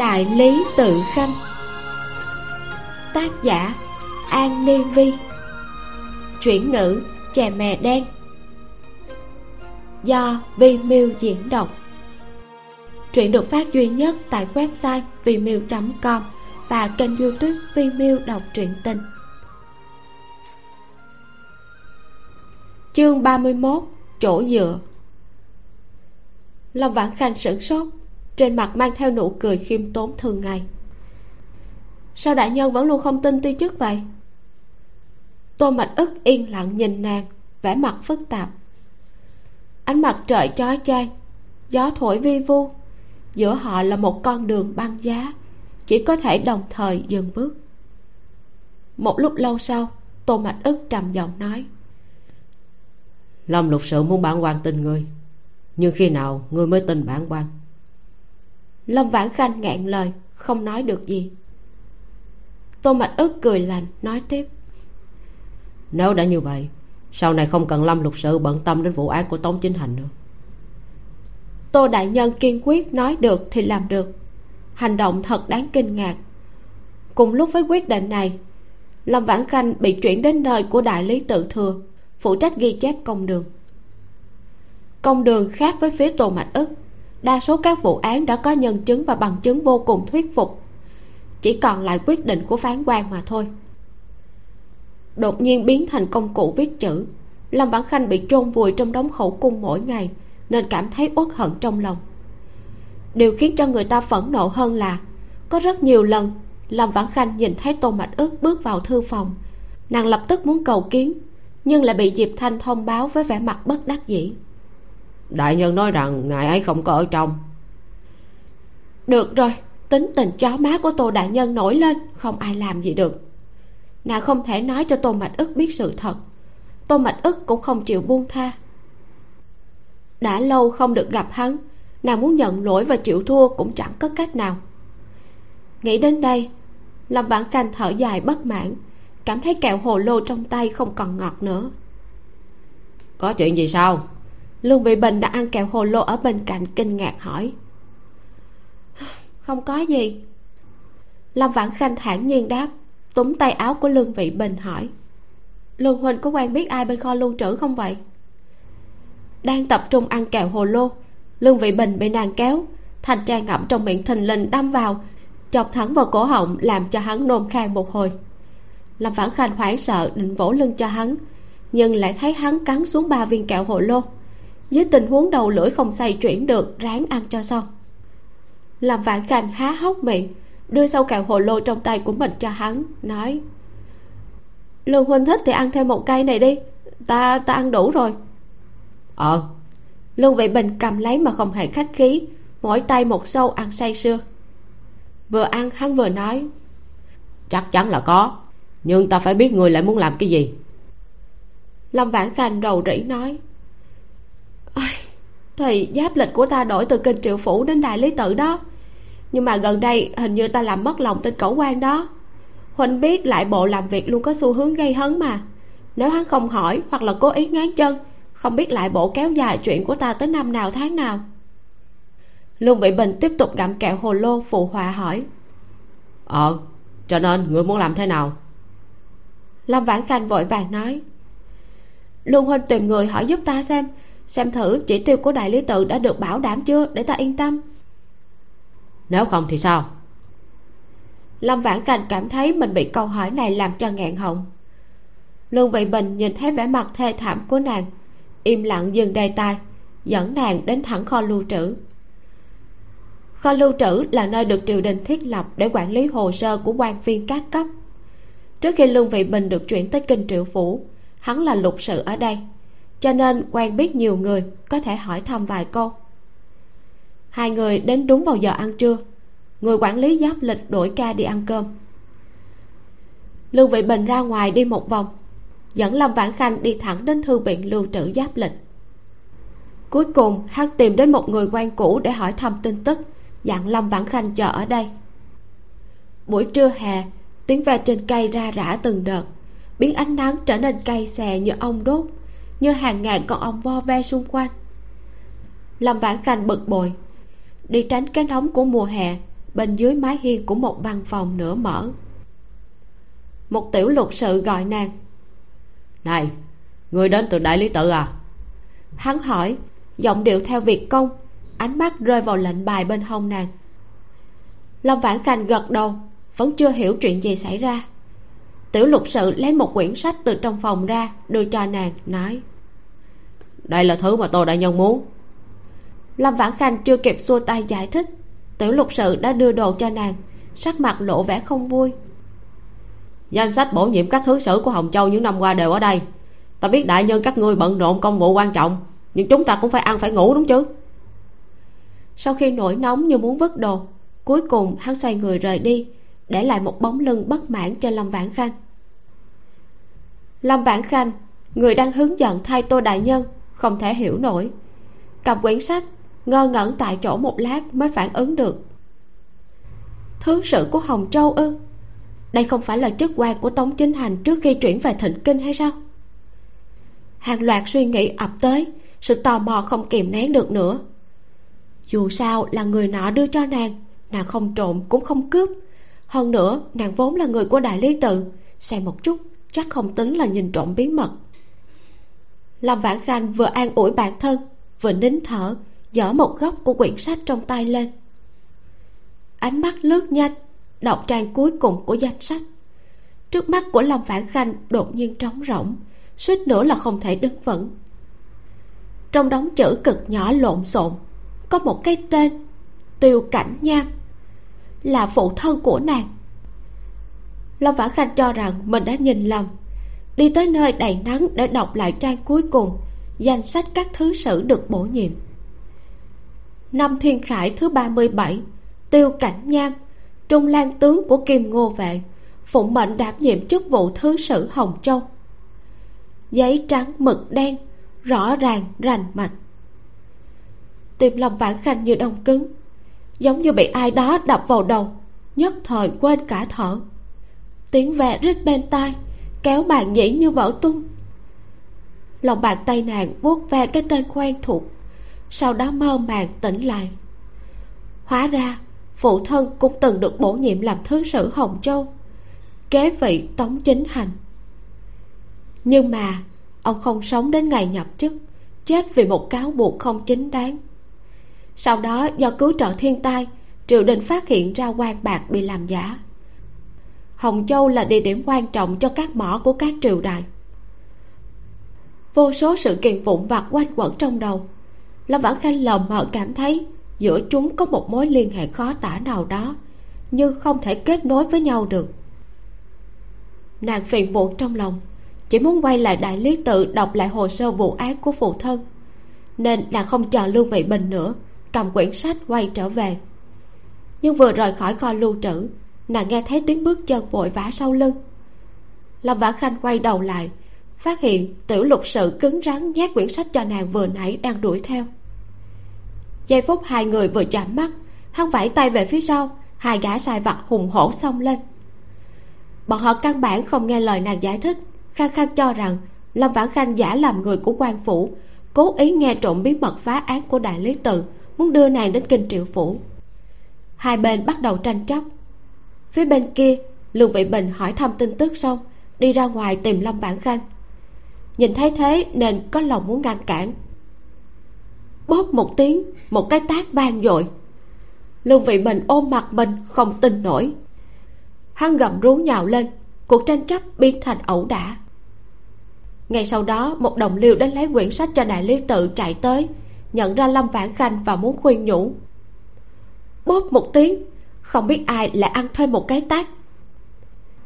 đại lý tự khanh, tác giả an ni vi, chuyển ngữ chè mè đen, do vi miu diễn đọc. Truyện được phát duy nhất tại website vimeo com và kênh youtube vimeo đọc truyện tình. Chương 31 chỗ dựa. Lâm vãn khanh sửng sốt, trên mặt mang theo nụ cười khiêm tốn thường ngày. Sao đại nhân vẫn luôn không tin ti chức vậy? Tô mạch ức yên lặng nhìn nàng, vẻ mặt phức tạp. Ánh mặt trời chói chang, gió thổi vi vu, giữa họ là một con đường băng giá, chỉ có thể đồng thời dừng bước. Một lúc lâu sau, tô mạch ức trầm giọng nói lâm lục sự muốn bản quan tin ngươi nhưng khi nào ngươi mới tin bản quan? Lâm vãn khanh ngẹn lời không nói được gì. Tô mạch ức cười lành nói tiếp. Nếu đã như vậy sau này không cần lâm lục sự bận tâm đến vụ án của tống chính hành nữa. Tô đại nhân kiên quyết nói được thì làm được. Hành động thật đáng kinh ngạc. Cùng lúc với quyết định này lâm vãn khanh bị chuyển đến nơi của đại lý tự thừa phụ trách ghi chép công đường. Công đường khác với phía tô mạch ức, đa số các vụ án đã có nhân chứng và bằng chứng vô cùng thuyết phục. Chỉ còn lại quyết định của phán quan mà thôi. Đột nhiên biến thành công cụ viết chữ, lâm vãn khanh bị chôn vùi trong đống khẩu cung mỗi ngày, nên cảm thấy uất hận trong lòng. Điều khiến cho người ta phẫn nộ hơn là, có rất nhiều lần, lâm vãn khanh nhìn thấy tô mạch ức bước vào thư phòng. Nàng lập tức muốn cầu kiến nhưng lại bị diệp thanh thông báo với vẻ mặt bất đắc dĩ. Đại nhân nói rằng ngài ấy không có ở trong. Được rồi tính tình chó má của tô đại nhân nổi lên không ai làm gì được. Nàng không thể nói cho tô mạch ức biết sự thật. Tô mạch ức cũng không chịu buông tha. Đã lâu không được gặp hắn nàng muốn nhận lỗi và chịu thua cũng chẳng có cách nào. Nghĩ đến đây lâm bản canh thở dài bất mãn cảm thấy kẹo hồ lô trong tay không còn ngọt nữa. Có chuyện gì sao? Lương vị bình đã ăn kẹo hồ lô ở bên cạnh kinh ngạc hỏi. Không có gì. Lâm vãn khanh thản nhiên đáp túm tay áo của lương vị bình hỏi. Lương huynh có quen biết ai bên kho lưu trữ không vậy? Đang tập trung ăn kẹo hồ lô lương vị bình bị nàng kéo thanh trang ngậm trong miệng thình lình đâm vào chọc thẳng vào cổ họng làm cho hắn nôn khan một hồi lâm vãn khanh hoảng sợ định vỗ lưng cho hắn nhưng lại thấy hắn cắn xuống ba viên kẹo hồ lô. Với tình huống đầu lưỡi không xoay chuyển được ráng ăn cho xong. Làm vạn khanh há hốc miệng đưa sâu kẹo hồ lô trong tay của mình cho hắn nói lương huynh thích thì ăn thêm một cây này đi ta ta ăn đủ rồi. Ờ. Lương vị bình cầm lấy mà không hề khách khí mỗi tay một sâu ăn say sưa. Vừa ăn hắn vừa nói chắc chắn là có nhưng ta phải biết người lại muốn làm cái gì. Lâm vãn khanh rầu rĩ nói thì giáp lịch của ta đổi từ kinh triệu phủ đến đại lý tự đó. Nhưng mà gần đây hình như ta làm mất lòng tên cẩu quan đó. Huynh biết lại bộ làm việc luôn có xu hướng gây hấn mà. Nếu hắn không hỏi hoặc là cố ý ngán chân không biết lại bộ kéo dài chuyện của ta tới năm nào tháng nào. Lương vị bình tiếp tục gặm kẹo hồ lô phụ họa hỏi ờ cho nên người muốn làm thế nào lâm vãn khanh vội vàng nói. Lương huynh tìm người hỏi giúp ta xem xem thử chỉ tiêu của đại lý tự đã được bảo đảm chưa để ta yên tâm. Nếu không thì sao? Lâm vãn cảnh cảm thấy mình bị câu hỏi này làm cho nghẹn họng. Lương vị bình nhìn thấy vẻ mặt thê thảm của nàng im lặng dừng đề tài dẫn nàng đến thẳng kho lưu trữ. Kho lưu trữ là nơi được triều đình thiết lập để quản lý hồ sơ của quan viên các cấp trước khi lương vị bình được chuyển tới kinh triệu phủ, hắn là lục sự ở đây, cho nên quen biết nhiều người có thể hỏi thăm vài câu. Hai người đến đúng vào giờ ăn trưa, người quản lý giáp lịch đổi ca đi ăn cơm. Lương vị bình ra ngoài đi một vòng, dẫn lâm vãn khanh đi thẳng đến thư viện lưu trữ giáp lịch. Cuối cùng, hắn tìm đến một người quen cũ để hỏi thăm tin tức, dặn lâm vãn khanh chờ ở đây. Buổi trưa hè tiếng ve trên cây ra rã từng đợt. Biến ánh nắng trở nên cay xè như ong đốt như hàng ngàn con ong vo ve xung quanh. Lâm vãn khanh bực bội đi tránh cái nóng của mùa hè bên dưới mái hiên của một văn phòng nửa mở. Một tiểu lục sự gọi nàng. Này người đến từ đại lý tự à? Hắn hỏi giọng điệu theo việc công ánh mắt rơi vào lệnh bài bên hông nàng. Lâm vãn khanh gật đầu vẫn chưa hiểu chuyện gì xảy ra. Tiểu lục sự lấy một quyển sách từ trong phòng ra đưa cho nàng nói. Đây là thứ mà tôi đại nhân muốn. Lâm vãn khanh chưa kịp xua tay giải thích tiểu lục sự đã đưa đồ cho nàng sắc mặt lộ vẻ không vui. Danh sách bổ nhiệm các thứ sử của hồng châu những năm qua đều ở đây. Ta biết đại nhân các ngươi bận rộn công vụ quan trọng nhưng chúng ta cũng phải ăn phải ngủ đúng chứ? Sau khi nổi nóng như muốn vứt đồ cuối cùng hắn xoay người rời đi để lại một bóng lưng bất mãn cho lâm vãn khanh. Lâm vãn khanh, người đang hướng dẫn thay tô đại nhân, không thể hiểu nổi. Cầm quyển sách, ngơ ngẩn tại chỗ một lát mới phản ứng được. Thứ sự của hồng châu ư? Đây không phải là chức quan của tống chính hành trước khi chuyển về thịnh kinh hay sao? Hàng loạt suy nghĩ ập tới, sự tò mò không kìm nén được nữa. Dù sao là người nọ đưa cho nàng nàng không trộm cũng không cướp hơn nữa, nàng vốn là người của đại lý tự, xem một chút, chắc không tính là nhìn trộm bí mật. Lâm vãn khanh vừa an ủi bản thân, vừa nín thở, dở một góc của quyển sách trong tay lên. Ánh mắt lướt nhanh, đọc trang cuối cùng của danh sách. Trước mắt của lâm vãn khanh đột nhiên trống rỗng, suýt nữa là không thể đứng vững. Trong đống chữ cực nhỏ lộn xộn, có một cái tên, tiêu cảnh nham là phụ thân của nàng. Lâm vãn khanh cho rằng mình đã nhìn lầm, đi tới nơi đầy nắng để đọc lại trang cuối cùng, danh sách các thứ sử được bổ nhiệm. Năm thiên khải thứ ba mươi bảy, tiêu cảnh nham trung lan tướng của kim ngô vệ phụng mệnh đảm nhiệm chức vụ thứ sử hồng châu. Giấy trắng mực đen, rõ ràng, rành mạch. Tim lòng vãn khanh như đông cứng giống như bị ai đó đập vào đầu, nhất thời quên cả thở. Tiếng ve rít bên tai, kéo bàn nhĩ như vỡ tung. Lòng bàn tay nàng vuốt ve cái tên quen thuộc, sau đó mơ màng tỉnh lại. Hóa ra, phụ thân cũng từng được bổ nhiệm làm thứ sử hồng châu, kế vị tống chính hành. Nhưng mà, ông không sống đến ngày nhập chức, chết vì một cáo buộc không chính đáng sau đó do cứu trợ thiên tai, triều đình phát hiện ra quan bạc bị làm giả. Hồng châu là địa điểm quan trọng cho các mỏ của các triều đại. Vô số sự kiện vụn vặt quanh quẩn trong đầu. Lâm vãn khanh lờ mờ cảm thấy giữa chúng có một mối liên hệ khó tả nào đó nhưng không thể kết nối với nhau được. Nàng phiền muộn trong lòng, chỉ muốn quay lại đại lý tự đọc lại hồ sơ vụ án của phụ thân, nên nàng không chờ lưu vị bình nữa cầm quyển sách quay trở về. Nhưng vừa rời khỏi kho lưu trữ, nàng nghe thấy tiếng bước chân vội vã sau lưng. Lâm vãn khanh quay đầu lại, phát hiện tiểu lục sự cứng rắn nhét quyển sách cho nàng vừa nãy đang đuổi theo. Giây phút hai người vừa chạm mắt, hắn vẫy tay về phía sau, hai gã sai vặt hùng hổ xông lên. Bọn họ căn bản không nghe lời nàng giải thích, khăng khăng cho rằng lâm vãn khanh giả làm người của quan phủ, cố ý nghe trộm bí mật phá án của đại lý tự muốn đưa nàng đến kinh triệu phủ. Hai bên bắt đầu tranh chấp. Phía bên kia, lương vị bình hỏi thăm tin tức xong, đi ra ngoài tìm lâm bản khanh. Nhìn thấy thế nên có lòng muốn ngăn cản. Bóp một tiếng, một cái tác vang dội. Lương vị bình ôm mặt mình không tin nổi. Hắn gầm rú nhào lên, cuộc tranh chấp biến thành ẩu đả. Ngay sau đó, một đồng liêu đến lấy quyển sách cho đại lý tự chạy tới nhận ra lâm vãn khanh và muốn khuyên nhủ. Bóp một tiếng, không biết ai lại ăn thêm một cái tát.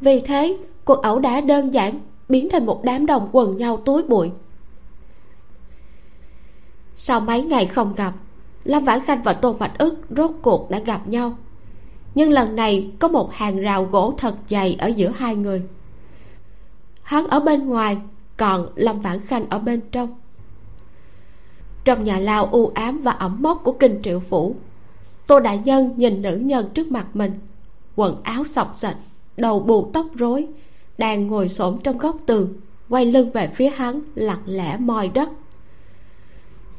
Vì thế cuộc ẩu đả đơn giản biến thành một đám đồng quần nhau túi bụi. Sau mấy ngày không gặp, lâm vãn khanh và tôn bạch ức rốt cuộc đã gặp nhau. Nhưng lần này có một hàng rào gỗ thật dày ở giữa hai người. Hắn ở bên ngoài, còn lâm vãn khanh ở bên trong trong nhà lao u ám và ẩm mốc của kinh triệu phủ, tô đại nhân nhìn nữ nhân trước mặt mình, quần áo sọc sạch đầu bù tóc rối, đang ngồi xổm trong góc tường, quay lưng về phía hắn, lặng lẽ moi đất.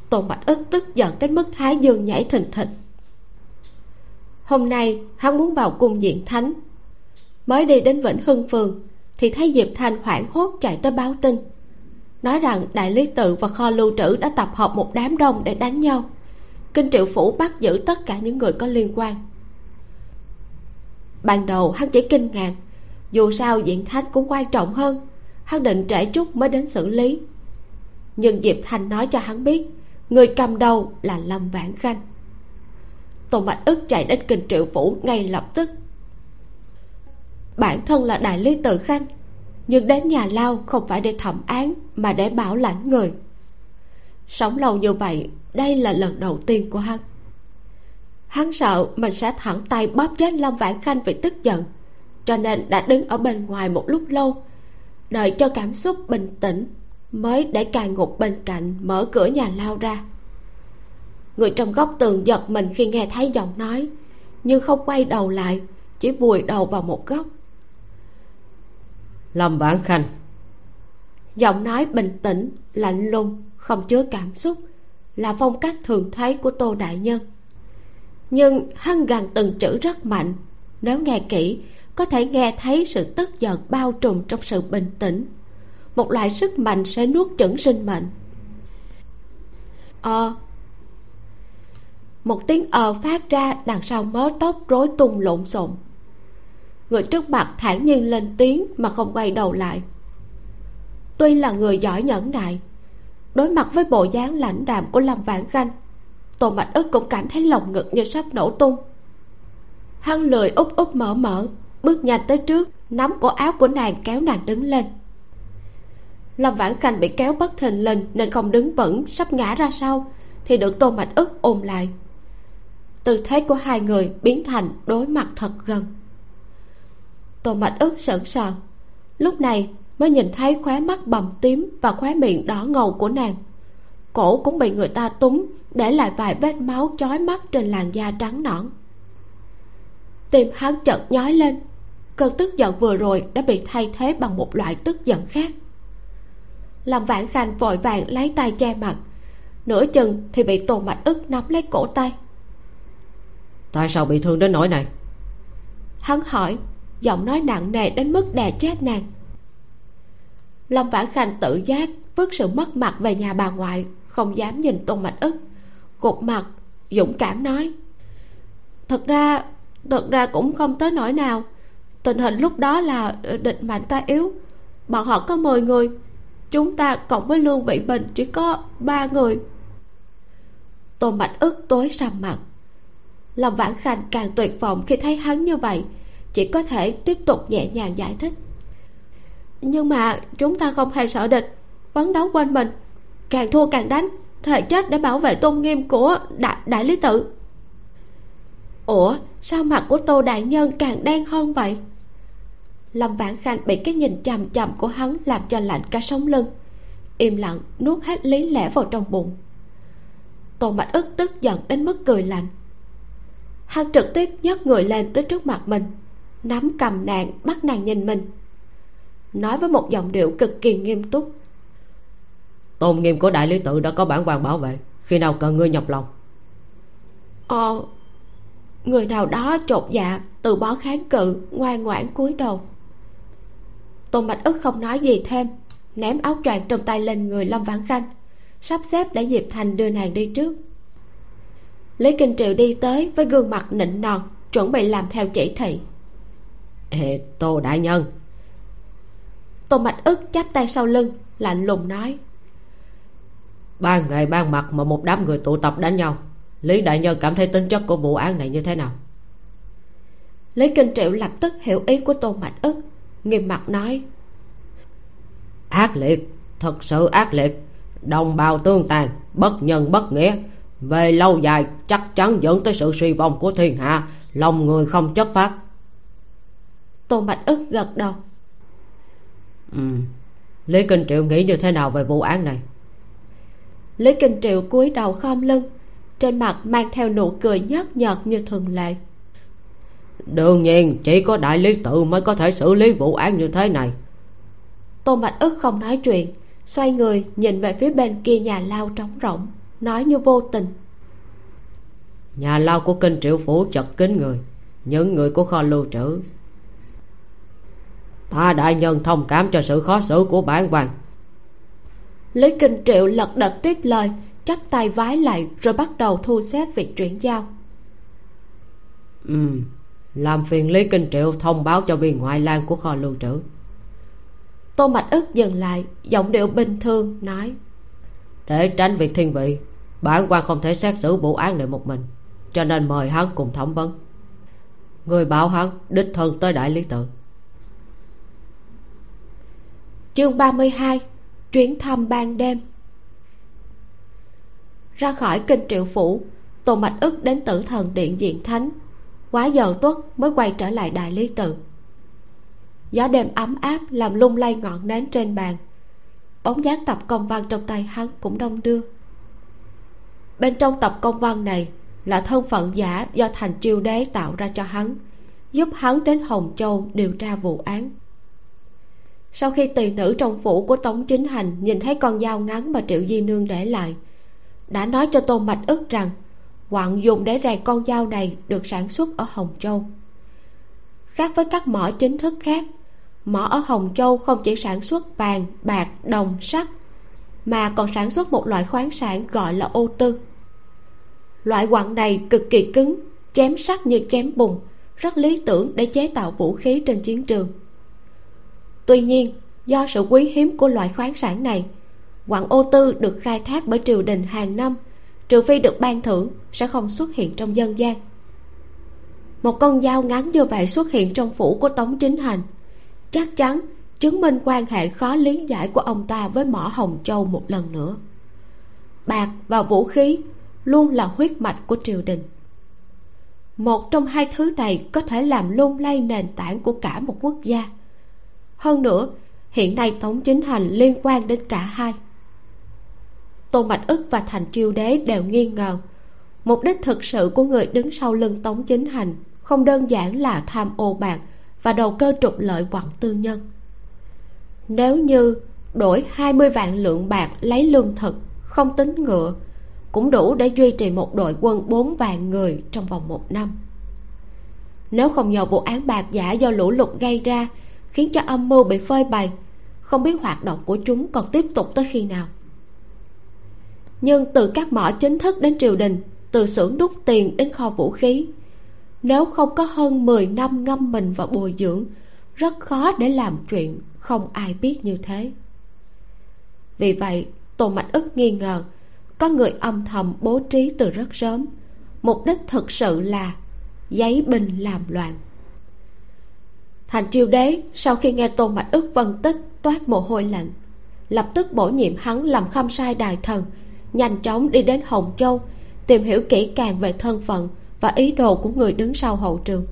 Tôn bạch ức tức giận đến mức thái dương nhảy thình thịch. Hôm nay, hắn muốn vào cung diện thánh. Mới đi đến vĩnh hưng phường thì thấy diệp thanh hoảng hốt chạy tới báo tin nói rằng đại lý tự và kho lưu trữ đã tập hợp một đám đông để đánh nhau. Kinh triệu phủ bắt giữ tất cả những người có liên quan. Ban đầu, hắn chỉ kinh ngạc. Dù sao, diện thách cũng quan trọng hơn. Hắn định trễ chút mới đến xử lý. Nhưng diệp thành nói cho hắn biết, người cầm đầu là lâm vãn khanh. Tôn bạch ức chạy đến kinh triệu phủ ngay lập tức. Bản thân là đại lý tự khanh nhưng đến nhà lao không phải để thẩm án, mà để bảo lãnh người. Sống lâu như vậy, đây là lần đầu tiên của hắn. Hắn sợ mình sẽ thẳng tay bóp chết lâm vãn khanh vì tức giận, cho nên đã đứng ở bên ngoài một lúc lâu, đợi cho cảm xúc bình tĩnh mới để cài ngục bên cạnh mở cửa nhà lao ra. Người trong góc tường giật mình khi nghe thấy giọng nói, nhưng không quay đầu lại, chỉ vùi đầu vào một góc lâm vãn khanh. Giọng nói bình tĩnh, lạnh lùng, không chứa cảm xúc, là phong cách thường thấy của tô đại nhân. Nhưng hắn gần từng chữ rất mạnh, nếu nghe kỹ, có thể nghe thấy sự tức giận bao trùm trong sự bình tĩnh. Một loại sức mạnh sẽ nuốt chửng sinh mệnh. Ờ. Một tiếng ờ phát ra, đằng sau mớ tóc rối tung lộn xộn người trước mặt thản nhiên lên tiếng mà không quay đầu lại. Tuy là người giỏi nhẫn nại, đối mặt với bộ dáng lãnh đạm của lâm vãn khanh, tô mạch ức cũng cảm thấy lòng ngực như sắp nổ tung. Hắn lười úp úp mở mở, bước nhanh tới trước, nắm cổ áo của nàng kéo nàng đứng lên. Lâm vãn khanh bị kéo bất thình lình nên không đứng vững, sắp ngã ra sau, thì được tô mạch ức ôm lại. Tư thế của hai người biến thành đối mặt thật gần tô mạch ức sững sờ lúc này mới nhìn thấy khóe mắt bầm tím và khóe miệng đỏ ngầu của nàng. Cổ cũng bị người ta túng để lại vài vết máu chói mắt trên làn da trắng nõn. Tim hắn chợt nhói lên cơn tức giận vừa rồi đã bị thay thế bằng một loại tức giận khác. Lâm vãn khanh vội vàng lấy tay che mặt nửa chừng thì bị tôn mạch ức nắm lấy cổ tay. Tại sao bị thương đến nỗi này? Hắn hỏi giọng nói nặng nề đến mức đè chết nàng. Lâm vãn khanh tự giác vứt sự mất mặt về nhà bà ngoại, không dám nhìn tôn mạch ức. Gục mặt, dũng cảm nói, thật ra thật ra cũng không tới nỗi nào. Tình hình lúc đó là địch mạnh ta yếu. Bọn họ có 10 người, chúng ta cộng với lương bị bình chỉ có ba người. Tôn mạch ức tối sầm mặt. Lòng vãn khanh càng tuyệt vọng khi thấy hắn như vậy chỉ có thể tiếp tục nhẹ nhàng giải thích. Nhưng mà chúng ta không hề sợ địch phấn đấu quên mình. Càng thua càng đánh thể chết để bảo vệ tôn nghiêm của đại, đại lý tự. Ủa sao mặt của tô đại nhân càng đen hơn vậy? Lâm vãn khanh bị cái nhìn chằm chằm của hắn làm cho lạnh cả sống lưng. Im lặng nuốt hết lý lẽ vào trong bụng. Tô mạch ức tức giận đến mức cười lạnh. Hắn trực tiếp nhấc người lên tới trước mặt mình nắm cầm nàng bắt nàng nhìn mình. Nói với một giọng điệu cực kỳ nghiêm túc. Tôn nghiêm của đại lý tự đã có bản quan bảo vệ khi nào cần ngươi nhập lòng? Ờ người nào đó chột dạ từ bỏ kháng cự ngoan ngoãn cúi đầu. Tôn bạch ức không nói gì thêm ném áo choàng trong tay lên người lâm vãn khanh sắp xếp để diệp thành đưa nàng đi trước. Lý kinh triệu đi tới với gương mặt nịnh nọt chuẩn bị làm theo chỉ thị Ê, tô đại nhân. Tôn bạch ức chắp tay sau lưng lạnh lùng nói. Ban ngày ban mặt mà một đám người tụ tập đánh nhau lý đại nhân cảm thấy tính chất của vụ án này như thế nào? Lý kinh triệu lập tức hiểu ý của tôn bạch ức nghiêm mặt nói. Ác liệt thật sự ác liệt. Đồng bào tương tàn bất nhân bất nghĩa. Về lâu dài chắc chắn dẫn tới sự suy vong của thiên hạ lòng người không chất phát tôn bạch ức gật đầu. Ừ. Lý kinh triệu nghĩ như thế nào về vụ án này? Lý kinh triệu cúi đầu khom lưng trên mặt mang theo nụ cười nhợt nhợt như thường lệ. Đương nhiên chỉ có đại lý tự mới có thể xử lý vụ án như thế này. Tô mạch ức không nói chuyện xoay người nhìn về phía bên kia nhà lao trống rỗng nói như vô tình. Nhà lao của kinh triệu phủ chật kín người những người của kho lưu trữ ta đại nhân thông cảm cho sự khó xử của bản quan lý kinh triệu lật đật tiếp lời chắp tay vái lại rồi bắt đầu thu xếp việc chuyển giao. Ừ làm phiền lý kinh triệu thông báo cho viên ngoại lang của kho lưu trữ. Tô mạch ức dừng lại giọng điệu bình thường nói. Để tránh việc thiên vị bản quan không thể xét xử vụ án này một mình cho nên mời hắn cùng thẩm vấn. Người bảo hắn đích thân tới đại lý tự chương 32 chuyến thăm ban đêm. Ra khỏi kinh triệu phủ, tô mạch ức đến tử thần điện diện thánh. Quá giờ tuất mới quay trở lại đại lý tự. Gió đêm ấm áp làm lung lay ngọn nến trên bàn. Bóng dáng tập công văn trong tay hắn cũng đông đưa. Bên trong tập công văn này là thân phận giả do thành triều đế tạo ra cho hắn, giúp hắn đến hồng châu điều tra vụ án sau khi tỳ nữ trong phủ của tống chính hành nhìn thấy con dao ngắn mà triệu di nương để lại, đã nói cho tôn mạch ức rằng quặng dùng để rèn con dao này được sản xuất ở hồng châu. Khác với các mỏ chính thức khác, mỏ ở hồng châu không chỉ sản xuất vàng, bạc, đồng, sắt, mà còn sản xuất một loại khoáng sản gọi là ô tư. Loại quặng này cực kỳ cứng, chém sắt như chém bùn, rất lý tưởng để chế tạo vũ khí trên chiến trường tuy nhiên, do sự quý hiếm của loại khoáng sản này quặng ô tư được khai thác bởi triều đình hàng năm, trừ phi được ban thưởng, sẽ không xuất hiện trong dân gian. Một con dao ngắn như vậy xuất hiện trong phủ của tống chính hành. Chắc chắn chứng minh quan hệ khó lý giải của ông ta với mỏ hồng châu một lần nữa. Bạc và vũ khí luôn là huyết mạch của triều đình. Một trong hai thứ này có thể làm lung lay nền tảng của cả một quốc gia hơn nữa, hiện nay tống chính hành liên quan đến cả hai. Tôn mạch ức và thành chiêu đế đều nghi ngờ. Mục đích thực sự của người đứng sau lưng tống chính hành không đơn giản là tham ô bạc và đầu cơ trục lợi quặng tư nhân. Nếu như đổi 20 vạn lượng bạc lấy lương thực, không tính ngựa, cũng đủ để duy trì một đội quân 4 vạn người trong vòng một năm. Nếu không nhờ vụ án bạc giả do lũ lụt gây ra khiến cho âm mưu bị phơi bày. Không biết hoạt động của chúng còn tiếp tục tới khi nào. Nhưng từ các mỏ chính thức đến triều đình, từ xưởng đúc tiền đến kho vũ khí, nếu không có hơn 10 năm ngâm mình vào bồi dưỡng, rất khó để làm chuyện không ai biết như thế. Vì vậy tô mạch ức nghi ngờ có người âm thầm bố trí từ rất sớm. Mục đích thực sự là giấy binh làm loạn thành triều đế, sau khi nghe tôn mạch ức phân tích, toát mồ hôi lạnh. Lập tức bổ nhiệm hắn làm khâm sai đài thần, nhanh chóng đi đến hồng châu, tìm hiểu kỹ càng về thân phận và ý đồ của người đứng sau hậu trường.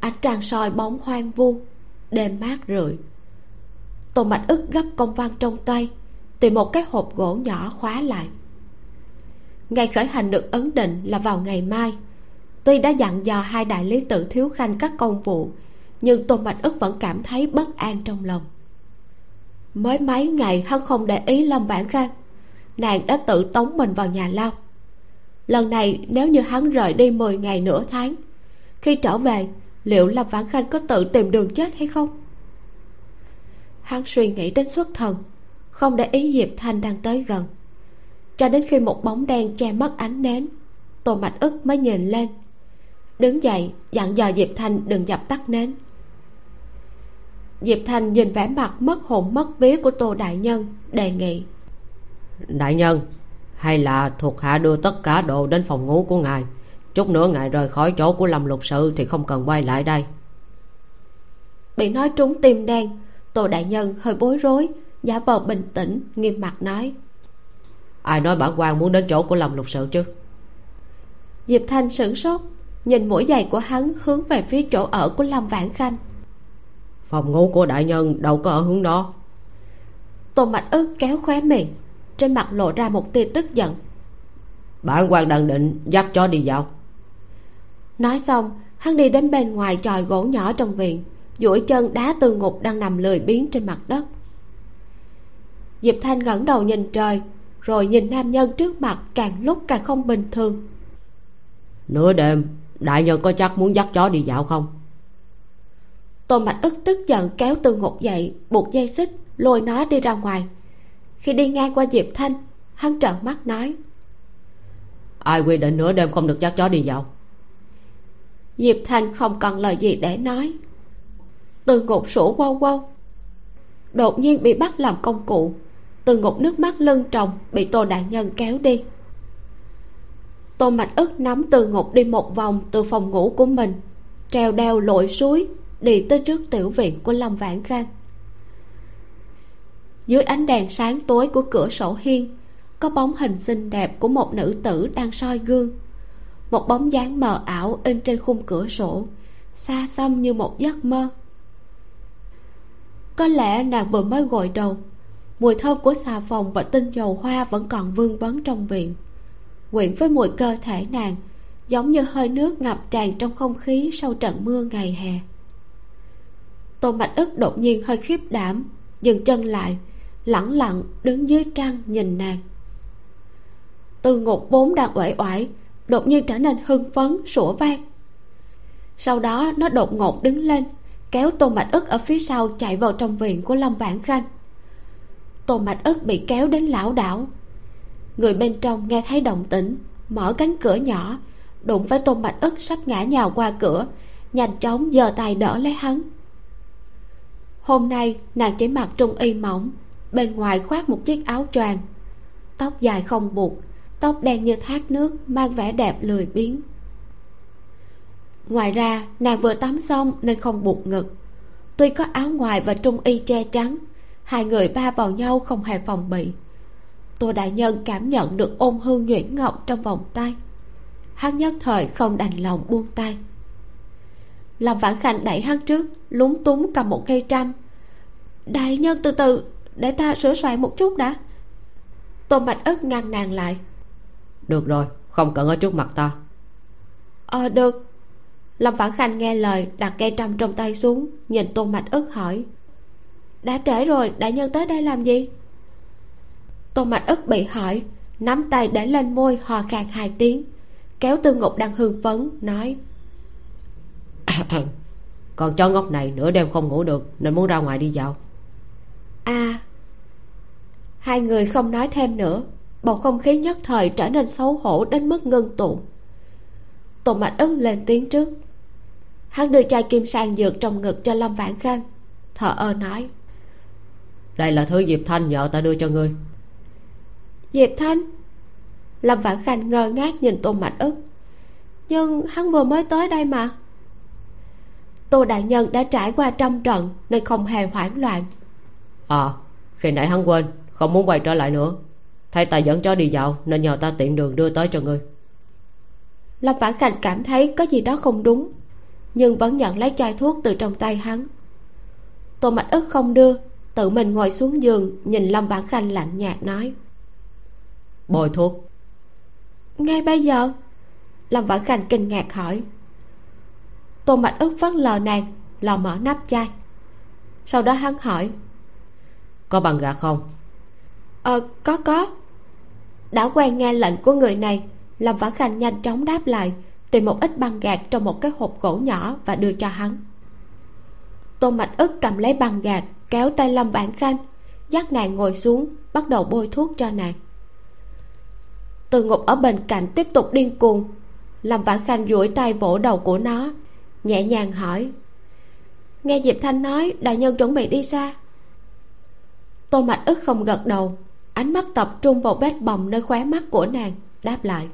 Ánh trăng soi bóng hoang vu, đêm mát rượi. Tôn mạch ức gấp công văn trong tay, tìm một cái hộp gỗ nhỏ khóa lại. Ngày khởi hành được ấn định là vào ngày mai tuy đã dặn dò hai đại lý tự thiếu khanh các công vụ, nhưng tôn bạch ức vẫn cảm thấy bất an trong lòng. Mới mấy ngày hắn không để ý lâm vãn khanh, nàng đã tự tống mình vào nhà lao. Lần này, nếu như hắn rời đi 10 ngày nửa tháng, khi trở về, liệu lâm vãn khanh có tự tìm đường chết hay không? Hắn suy nghĩ đến xuất thần, không để ý diệp thanh đang tới gần. Cho đến khi một bóng đen che mất ánh nến tô mạch ức mới nhìn lên đứng dậy dặn dò diệp thanh đừng dập tắt nến. Diệp thanh nhìn vẻ mặt mất hồn mất vía của tô đại nhân đề nghị. Đại nhân hay là thuộc hạ đưa tất cả đồ đến phòng ngủ của ngài? Chút nữa ngài rời khỏi chỗ của lâm lục sự thì không cần quay lại đây. Bị nói trúng tim đen tô đại nhân hơi bối rối giả vờ bình tĩnh nghiêm mặt nói. Ai nói bản quan muốn đến chỗ của lâm lục sự chứ? Diệp thanh sửng sốt nhìn mũi giày của hắn hướng về phía chỗ ở của lâm vãn khanh. Phòng ngủ của đại nhân đâu có ở hướng đó. Tô mạch ức kéo khóe miệng trên mặt lộ ra một tia tức giận. Bản quan đang định dắt chó đi dạo nói xong hắn đi đến bên ngoài tròi gỗ nhỏ trong viện duỗi chân đá từ ngục đang nằm lười biếng trên mặt đất. Diệp thanh ngẩng đầu nhìn trời rồi nhìn nam nhân trước mặt càng lúc càng không bình thường. Nửa đêm đại nhân có chắc muốn dắt chó đi dạo không? Tô mạch ức tức giận kéo từ ngục dậy buộc dây xích lôi nó đi ra ngoài. Khi đi ngang qua diệp thanh hắn trợn mắt nói ai quy định nửa đêm không được dắt chó đi dạo? Diệp thanh không còn lời gì để nói. Từ ngục sủa quâu quâu đột nhiên bị bắt làm công cụ từ ngục nước mắt lưng tròng bị tô đại nhân kéo đi tô mạch ức nắm từ ngục đi một vòng từ phòng ngủ của mình, treo đeo lội suối đi tới trước tiểu viện của lâm vãn khanh dưới ánh đèn sáng tối của cửa sổ hiên, có bóng hình xinh đẹp của một nữ tử đang soi gương. Một bóng dáng mờ ảo in trên khung cửa sổ, xa xăm như một giấc mơ. Có lẽ nàng vừa mới gội đầu, mùi thơm của xà phòng và tinh dầu hoa vẫn còn vương vấn trong viện quyện với mùi cơ thể nàng, giống như hơi nước ngập tràn trong không khí sau trận mưa ngày hè. Tô mạch ức đột nhiên hơi khiếp đảm, dừng chân lại, lẳng lặng đứng dưới trăng nhìn nàng. Từ ngục bốn đang uể oải, đột nhiên trở nên hưng phấn, sủa vang. Sau đó, nó đột ngột đứng lên, kéo tô mạch ức ở phía sau chạy vào trong viện của lâm vãn khanh. Tô mạch ức bị kéo đến lão đảo người bên trong nghe thấy động tĩnh, mở cánh cửa nhỏ, đụng với tôn bạch ức sắp ngã nhào qua cửa, nhanh chóng giơ tay đỡ lấy hắn. Hôm nay, nàng chỉ mặc trung y mỏng, bên ngoài khoác một chiếc áo choàng, tóc dài không buộc, tóc đen như thác nước, mang vẻ đẹp lười biếng. Ngoài ra, nàng vừa tắm xong nên không buộc ngực. Tuy có áo ngoài và trung y che chắn, hai người ba vào nhau không hề phòng bị tô đại nhân cảm nhận được ôn hương nhuyễn ngọc trong vòng tay. Hắn nhất thời không đành lòng buông tay. Làm vãn khanh đẩy hắn trước lúng túng cầm một cây trăm. Đại nhân từ từ để ta sửa soạn một chút đã. Tô mạch ức ngăn nàng lại. Được rồi không cần ở trước mặt ta. Ờ được. Lâm vãn khanh nghe lời đặt cây trăm trong tay xuống nhìn tô mạch ức hỏi. Đã trễ rồi đại nhân tới đây làm gì tô mạch ức bị hỏi nắm tay để lên môi hò khàn hai tiếng. Kéo tư ngục đang hưng phấn nói còn cho ngốc này nửa đêm không ngủ được nên muốn ra ngoài đi dạo. À hai người không nói thêm nữa. Bầu không khí nhất thời trở nên xấu hổ đến mức ngưng tụ. Tô mạch ức lên tiếng trước. Hắn đưa chai kim sang dược trong ngực cho lâm vãn khanh. Thở ơ nói đây là thứ diệp thanh nhờ ta đưa cho ngươi diệp thanh. Lâm vãn khanh ngơ ngác nhìn tô mạch ức. Nhưng hắn vừa mới tới đây mà. Tô đại nhân đã trải qua trăm trận nên không hề hoảng loạn. À khi nãy hắn quên không muốn quay trở lại nữa. Thay ta dẫn chó đi dạo nên nhờ ta tiện đường đưa tới cho ngươi. Lâm vãn khanh cảm thấy có gì đó không đúng nhưng vẫn nhận lấy chai thuốc từ trong tay hắn. Tô mạch ức không đưa tự mình ngồi xuống giường nhìn lâm vãn khanh lạnh nhạt nói bôi thuốc ngay bây giờ lâm vãn khanh kinh ngạc hỏi. Tô mạch ức vất lờ nàng lò mở nắp chai. Sau đó hắn hỏi. Có bằng gạc không? Ờ có có. Đã quen nghe lệnh của người này lâm vãn khanh nhanh chóng đáp lại tìm một ít băng gạc trong một cái hộp gỗ nhỏ và đưa cho hắn. Tô mạch ức cầm lấy băng gạc kéo tay lâm vãn khanh dắt nàng ngồi xuống bắt đầu bôi thuốc cho nàng từ ngục ở bên cạnh tiếp tục điên cuồng lâm vãn khanh duỗi tay vỗ đầu của nó nhẹ nhàng hỏi. Nghe diệp thanh nói đại nhân chuẩn bị đi xa. Tô mạch ức không gật đầu ánh mắt tập trung vào vết bầm nơi khóe mắt của nàng đáp lại.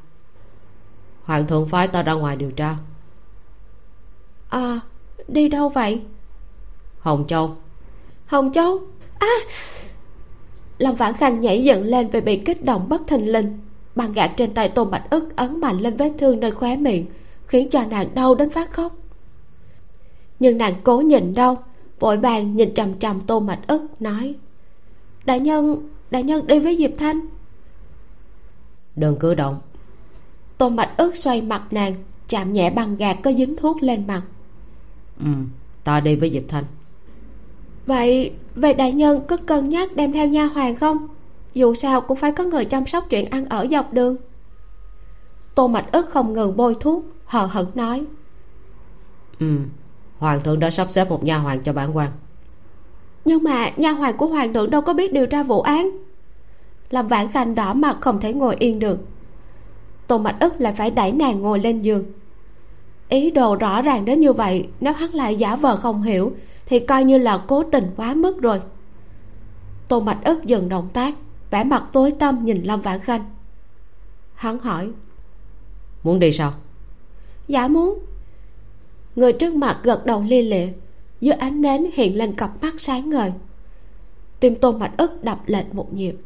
Hoàng thượng phái ta ra ngoài điều tra. À đi đâu vậy? Hồng châu. Hồng châu? À! Lâm vãn khanh nhảy dựng lên vì bị kích động bất thình lình bàn gạt trên tay tôn bạch ức ấn mạnh lên vết thương nơi khóe miệng khiến cho nàng đau đến phát khóc. Nhưng nàng cố nhìn đâu vội vàng nhìn chằm chằm tôn bạch ức nói đại nhân đại nhân đi với diệp thanh. Đừng cử động. Tôn bạch ức xoay mặt nàng chạm nhẹ bằng gạt có dính thuốc lên mặt. Ừ ta đi với diệp thanh. Vậy vậy đại nhân có cân nhắc đem theo nha hoàn không dù sao cũng phải có người chăm sóc chuyện ăn ở dọc đường. Tô mạch ức không ngừng bôi thuốc hờ hững nói. Ừ hoàng thượng đã sắp xếp một nha hoàn cho bản quan. Nhưng mà nha hoàn của hoàng thượng đâu có biết điều tra vụ án. Làm vãn khanh đỏ mặt không thể ngồi yên được. Tô mạch ức lại phải đẩy nàng ngồi lên giường. Ý đồ rõ ràng đến như vậy nếu hắn lại giả vờ không hiểu thì coi như là cố tình quá mức rồi. Tô mạch ức dừng động tác vẻ mặt tối tăm nhìn lâm vãn khanh. Hắn hỏi muốn đi sao? Dạ muốn. Người trước mặt gật đầu lia lịa dưới ánh nến hiện lên cặp mắt sáng ngời. Tim tô mạch ức đập lệch một nhịp.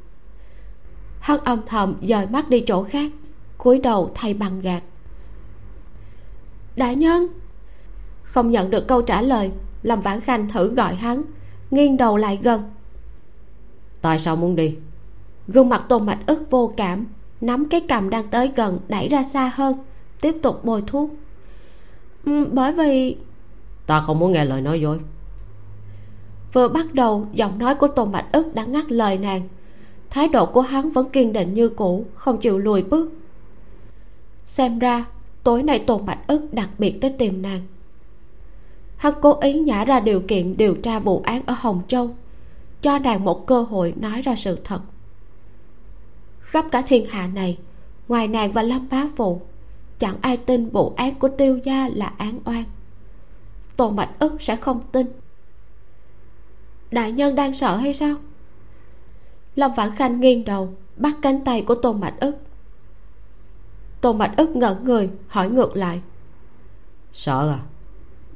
Hắn âm thầm dời mắt đi chỗ khác cúi đầu thay bằng gạt. Đại nhân. Không nhận được câu trả lời lâm vãn khanh thử gọi hắn nghiêng đầu lại gần. Tại sao muốn đi gương mặt tôn mạch ức vô cảm nắm cái cầm đang tới gần đẩy ra xa hơn tiếp tục bôi thuốc. Ừ, bởi vì ta không muốn nghe lời nói dối. Vừa bắt đầu giọng nói của tôn mạch ức đã ngắt lời nàng. Thái độ của hắn vẫn kiên định như cũ không chịu lùi bước. Xem ra tối nay tôn bạch ức đặc biệt tới tìm nàng. Hắn cố ý nhả ra điều kiện điều tra vụ án ở hồng châu cho nàng một cơ hội nói ra sự thật khắp cả thiên hạ này. Ngoài nàng và lâm bá phụ chẳng ai tin vụ án của tiêu gia là án oan. Tôn bạch ức sẽ không tin. Đại nhân đang sợ hay sao? Lâm vãn khanh nghiêng đầu bắt cánh tay của tôn bạch ức. Tôn bạch ức ngẩn người hỏi ngược lại. Sợ à?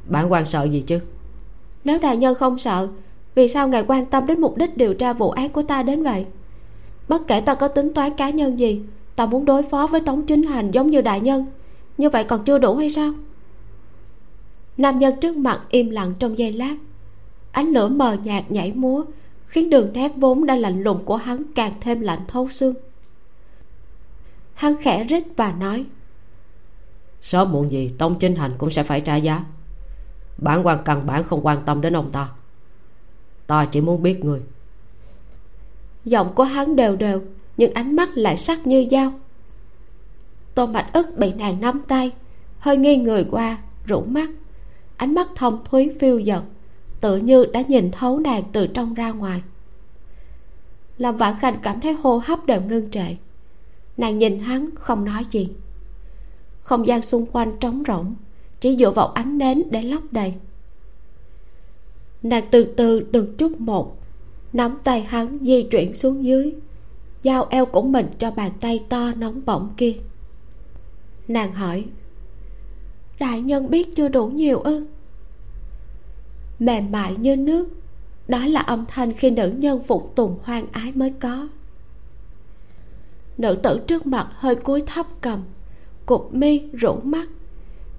Bản quan sợ gì chứ? Nếu đại nhân không sợ vì sao ngài quan tâm đến mục đích điều tra vụ án của ta đến vậy bất kể ta có tính toán cá nhân gì ta muốn đối phó với tống chính hành giống như đại nhân. Như vậy còn chưa đủ hay sao? Nam nhân trước mặt im lặng trong giây lát. Ánh lửa mờ nhạt nhảy múa, khiến đường nét vốn đã lạnh lùng của hắn càng thêm lạnh thấu xương. Hắn khẽ rít và nói, sớm muộn gì tông chính hành cũng sẽ phải trả giá. Bản quan căn bản không quan tâm đến ông ta. Ta chỉ muốn biết người giọng của hắn đều đều, nhưng ánh mắt lại sắc như dao. Tô bạch ức bị nàng nắm tay, hơi nghiêng người qua, rũ mắt. Ánh mắt thông thúy phiêu dật, tự như đã nhìn thấu nàng từ trong ra ngoài. Làm vãn khanh cảm thấy hô hấp đều ngưng trệ. Nàng nhìn hắn, không nói gì. Không gian xung quanh trống rỗng, chỉ dựa vào ánh nến để lấp đầy. Nàng từ từ từng chút một nắm tay hắn, di chuyển xuống dưới. Giao eo của mình cho bàn tay to nóng bỏng kia. Nàng hỏi, đại nhân biết chưa đủ nhiều ư? Mềm mại như nước, đó là âm thanh khi nữ nhân phục tùng hoang ái mới có. Nữ tử trước mặt hơi cúi thấp cầm cụp mi rũ mắt,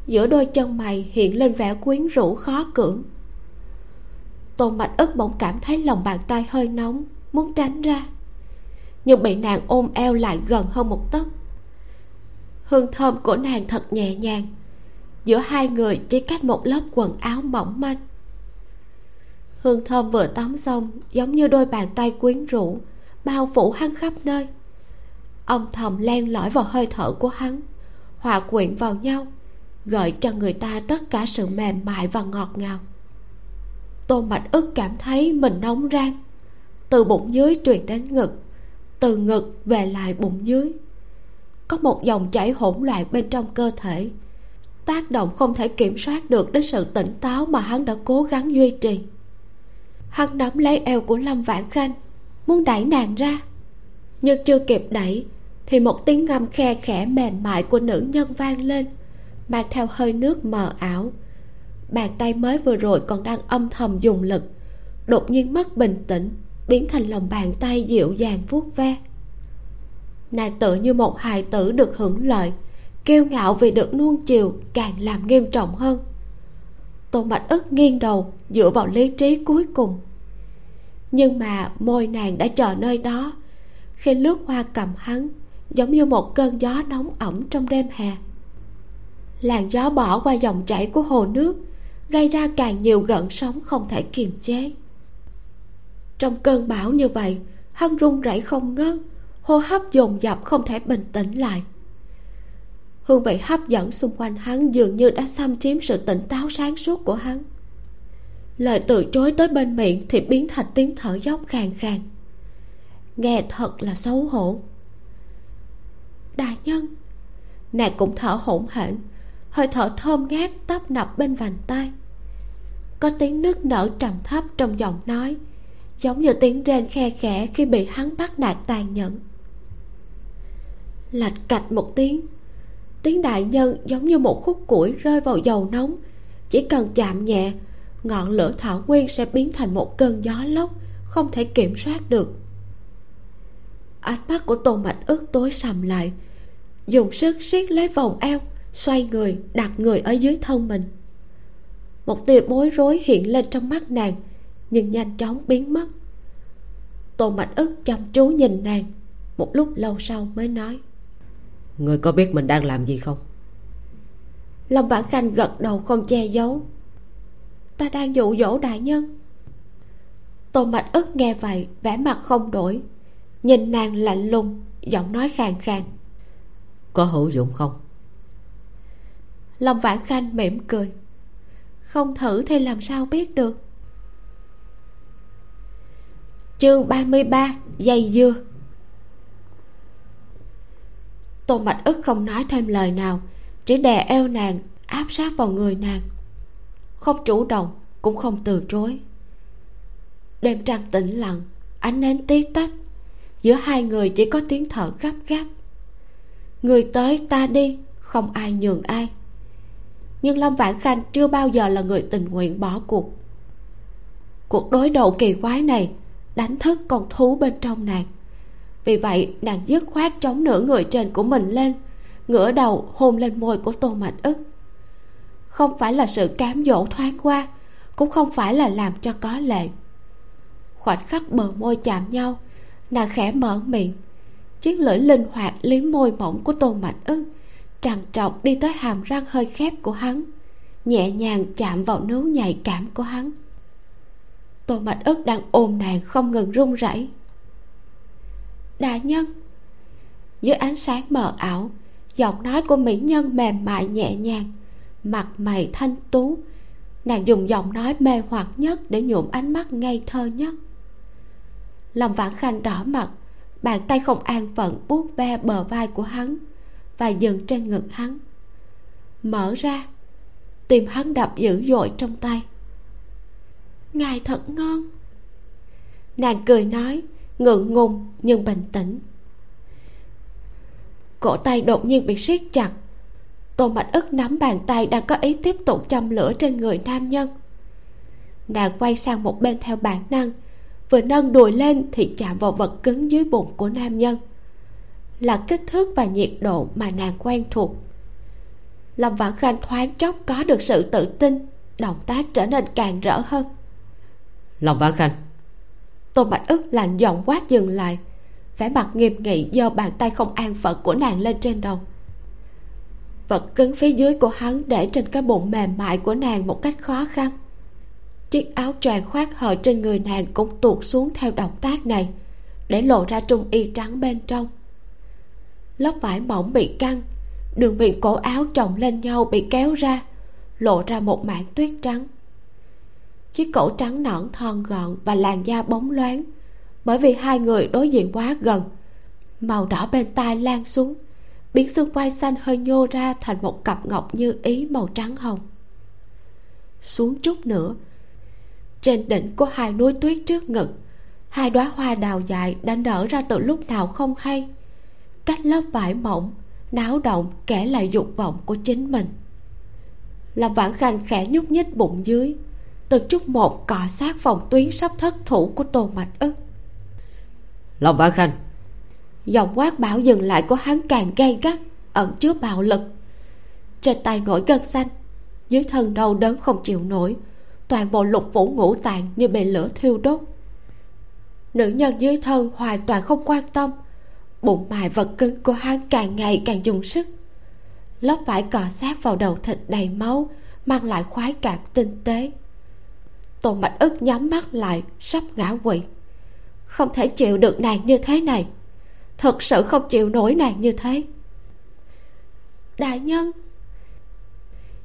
giữa đôi chân mày hiện lên vẻ quyến rũ khó cưỡng tôn mạch ức bỗng cảm thấy lòng bàn tay hơi nóng, muốn tránh ra. Nhưng bị nàng ôm eo lại gần hơn một tấc. Hương thơm của nàng thật nhẹ nhàng. Giữa hai người chỉ cách một lớp quần áo mỏng manh. Hương thơm vừa tắm xong, giống như đôi bàn tay quyến rũ, bao phủ hắn khắp nơi. Ông thầm len lỏi vào hơi thở của hắn, hòa quyện vào nhau, gợi cho người ta tất cả sự mềm mại và ngọt ngào tôn bạch ức cảm thấy mình nóng rang. Từ bụng dưới truyền đến ngực, từ ngực về lại bụng dưới. Có một dòng chảy hỗn loạn bên trong cơ thể, tác động không thể kiểm soát được đến sự tỉnh táo mà hắn đã cố gắng duy trì. Hắn nắm lấy eo của lâm vãn khanh, muốn đẩy nàng ra. Nhưng chưa kịp đẩy, thì một tiếng ngâm khe khẽ mềm mại của nữ nhân vang lên, mang theo hơi nước mờ ảo bàn tay mới vừa rồi còn đang âm thầm dùng lực. Đột nhiên mất bình tĩnh, biến thành lòng bàn tay dịu dàng vuốt ve. Nàng tự như một hài tử được hưởng lợi, kiêu ngạo vì được nuông chiều càng làm nghiêm trọng hơn. Tôn bạch ức nghiêng đầu, dựa vào lý trí cuối cùng. Nhưng mà môi nàng đã chờ nơi đó. Khi lướt hoa cầm hắn, giống như một cơn gió nóng ẩm trong đêm hè. Làn gió bỏ qua dòng chảy của hồ nước gây ra càng nhiều gợn sóng không thể kiềm chế. Trong cơn bão như vậy, hắn run rẩy không ngớt, hô hấp dồn dập không thể bình tĩnh lại. Hương vị hấp dẫn xung quanh hắn dường như đã xâm chiếm sự tỉnh táo sáng suốt của hắn. Lời từ chối tới bên miệng thì biến thành tiếng thở dốc khàn khàn. Nghe thật là xấu hổ. Đại nhân, nàng cũng thở hổn hển hơi thở thơm ngát tấp nập bên vành tay. Có tiếng nước nở trầm thấp trong giọng nói, giống như tiếng rên khe khẽ khi bị hắn bắt nạt tàn nhẫn. Lạch cạch một tiếng tiếng đại nhân giống như một khúc củi rơi vào dầu nóng. Chỉ cần chạm nhẹ, ngọn lửa thảo nguyên sẽ biến thành một cơn gió lốc, không thể kiểm soát được. Ánh mắt của tôn mạch ức tối sầm lại, dùng sức siết lấy vòng eo xoay người đặt người ở dưới thân mình. Một tia bối rối hiện lên trong mắt nàng nhưng nhanh chóng biến mất. Tô mạch ức chăm chú nhìn nàng một lúc lâu sau mới nói. Người có biết mình đang làm gì không? Lâm vãn khanh gật đầu không che giấu. Ta đang dụ dỗ đại nhân. Tô mạch ức nghe vậy vẻ mặt không đổi nhìn nàng lạnh lùng giọng nói khàn khàn. Có hữu dụng không lâm vãn khanh mỉm cười. Không thử thì làm sao biết được? Chương 33 dây dưa. Tô mạch ức không nói thêm lời nào, chỉ đè eo nàng, áp sát vào người nàng. Không chủ động, cũng không từ chối. Đêm trăng tĩnh lặng, ánh nến tí tách. Giữa hai người chỉ có tiếng thở gấp gáp. Người tới ta đi, không ai nhường ai nhưng lâm vãn khanh chưa bao giờ là người tình nguyện bỏ cuộc. Cuộc đối đầu kỳ quái này, đánh thức con thú bên trong nàng. Vì vậy, nàng dứt khoát chống nửa người trên của mình lên, ngửa đầu hôn lên môi của tô mạch ức. Không phải là sự cám dỗ thoáng qua, cũng không phải là làm cho có lệ. Khoảnh khắc bờ môi chạm nhau, nàng khẽ mở miệng. Chiếc lưỡi linh hoạt liếm môi mỏng của tô mạch ức trằn trọc đi tới hàm răng hơi khép của hắn, nhẹ nhàng chạm vào nướu nhạy cảm của hắn. Tô mạch ức đang ôm nàng không ngừng run rẩy. Đại nhân. Dưới ánh sáng mờ ảo, giọng nói của mỹ nhân mềm mại nhẹ nhàng, mặt mày thanh tú, nàng dùng giọng nói mê hoặc nhất để nhuộm ánh mắt ngây thơ nhất. Lòng vãn khanh đỏ mặt, bàn tay không an phận vuốt ve bờ vai của hắn và dừng trên ngực hắn. Mở ra, tim hắn đập dữ dội trong tay. Ngài thật ngon. Nàng cười nói, ngượng ngùng nhưng bình tĩnh. Cổ tay đột nhiên bị siết chặt. Tô mạch ức nắm bàn tay đang có ý tiếp tục châm lửa trên người nam nhân. Nàng quay sang một bên theo bản năng, vừa nâng đùi lên thì chạm vào vật cứng dưới bụng của nam nhân là kích thước và nhiệt độ mà nàng quen thuộc. Lâm vãn khanh thoáng chốc có được sự tự tin động tác trở nên càng rỡ hơn. Lâm vãn khanh. Tô bạch ức lạnh giọng quát dừng lại vẻ mặt nghiêm nghị giơ bàn tay không an phận của nàng lên trên đầu. Vật cứng phía dưới của hắn để trên cái bụng mềm mại của nàng một cách khó khăn. Chiếc áo choàng khoác hở trên người nàng cũng tuột xuống theo động tác này để lộ ra trung y trắng bên trong lớp vải mỏng bị căng, đường viền cổ áo chồng lên nhau bị kéo ra, lộ ra một mảng tuyết trắng. Chiếc cổ trắng nõn thon gọn và làn da bóng loáng, bởi vì hai người đối diện quá gần. Màu đỏ bên tai lan xuống, biến xương quai xanh hơi nhô ra thành một cặp ngọc như ý màu trắng hồng. Xuống chút nữa, trên đỉnh của hai núi tuyết trước ngực, hai đóa hoa đào dài đã nở ra từ lúc nào không hay cách lớp vải mỏng náo động kể lại dục vọng của chính mình. Làm vãn khanh khẽ nhúc nhích bụng dưới từng chút một cọ sát phòng tuyến sắp thất thủ của tô mạch ức. Lòng vãn khanh. Giọng quát bảo dừng lại của hắn càng gay gắt ẩn chứa bạo lực. Trên tay nổi gân xanh dưới thân đau đớn không chịu nổi toàn bộ lục phủ ngũ tạng như bị lửa thiêu đốt. Nữ nhân dưới thân hoàn toàn không quan tâm bụng mài vật cứng của hắn càng ngày càng dùng sức. Lớp vải cọ sát vào đầu thịt đầy máu, mang lại khoái cảm tinh tế. Tôn Bạch ức nhắm mắt lại, sắp ngã quỵ. Không thể chịu được nàng như thế này. Thật sự không chịu nổi nàng như thế. Đại nhân!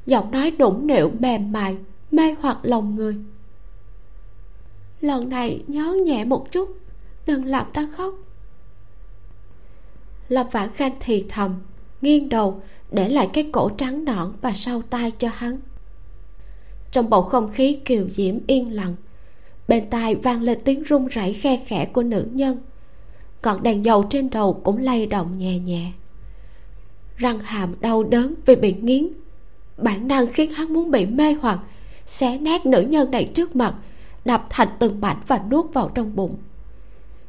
Giọng nói đũng nịu, mềm mại, mê hoặc lòng người. Lần này nhớ nhẹ một chút, đừng làm ta khóc lâm vãn khanh thì thầm, nghiêng đầu, để lại cái cổ trắng nõn và sau tai cho hắn. Trong bầu không khí kiều diễm yên lặng, bên tai vang lên tiếng run rẩy khe khẽ của nữ nhân. Còn đèn dầu trên đầu cũng lay động nhẹ nhẹ. Răng hàm đau đớn vì bị nghiến. Bản năng khiến hắn muốn bị mê hoặc, xé nát nữ nhân này trước mặt, đập thành từng mảnh và nuốt vào trong bụng.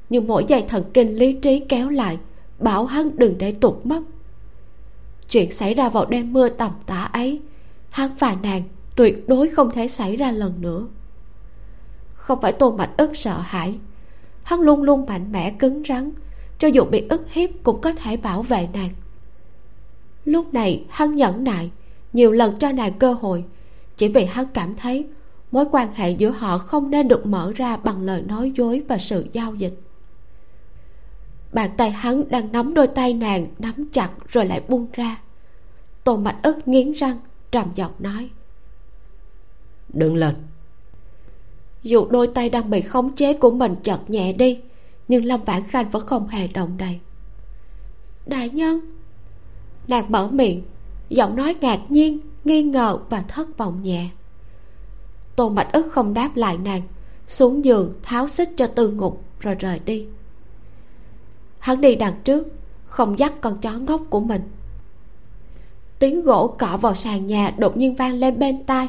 Nhưng mỗi dây thần kinh lý trí kéo lại bảo hắn đừng để tụt mất. Chuyện xảy ra vào đêm mưa tầm tã ấy hắn và nàng tuyệt đối không thể xảy ra lần nữa. Không phải tôn mạch ức sợ hãi hắn luôn luôn mạnh mẽ cứng rắn, cho dù bị ức hiếp cũng có thể bảo vệ nàng. Lúc này hắn nhẫn nại, nhiều lần cho nàng cơ hội, chỉ vì hắn cảm thấy mối quan hệ giữa họ không nên được mở ra bằng lời nói dối và sự giao dịch bàn tay hắn đang nắm đôi tay nàng nắm chặt rồi lại buông ra. Tôn mạch ức nghiến răng trầm giọng nói. Đừng lên. Dù đôi tay đang bị khống chế của mình chợt nhẹ đi nhưng lâm vãn khanh vẫn không hề động đậy. Đại nhân! Nàng mở miệng giọng nói ngạc nhiên nghi ngờ và thất vọng nhẹ. Tôn bạch ức không đáp lại nàng xuống giường tháo xích cho tư ngục rồi rời đi hắn đi đằng trước, không dắt con chó ngốc của mình. Tiếng gỗ cọ vào sàn nhà đột nhiên vang lên bên tai.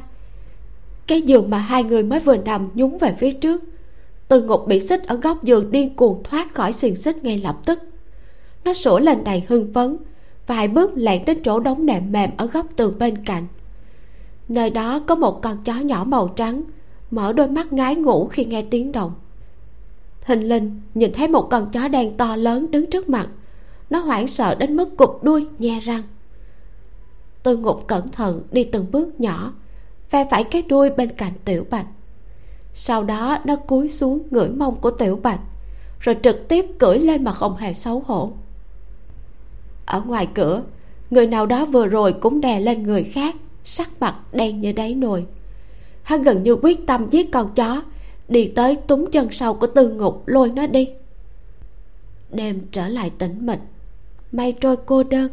Cái giường mà hai người mới vừa nằm nhúng về phía trước. Từ ngục bị xích ở góc giường điên cuồng thoát khỏi xiềng xích ngay lập tức. Nó sủa lên đầy hưng phấn, vài bước lẹn đến chỗ đống nệm mềm ở góc tường bên cạnh. Nơi đó có một con chó nhỏ màu trắng, mở đôi mắt ngái ngủ khi nghe tiếng động thình linh nhìn thấy một con chó đen to lớn đứng trước mặt. Nó hoảng sợ đến mức cụp đuôi nhe răng. Tư ngục cẩn thận đi từng bước nhỏ ve phải cái đuôi bên cạnh tiểu bạch. Sau đó nó cúi xuống ngửi mông của tiểu bạch, rồi trực tiếp cưỡi lên mà không hề xấu hổ. Ở ngoài cửa, người nào đó vừa rồi cũng đè lên người khác, sắc mặt đen như đáy nồi. Hắn gần như quyết tâm giết con chó đi tới túm chân sau của tư ngục, lôi nó đi. Đêm trở lại tĩnh mịch, mây trôi cô đơn,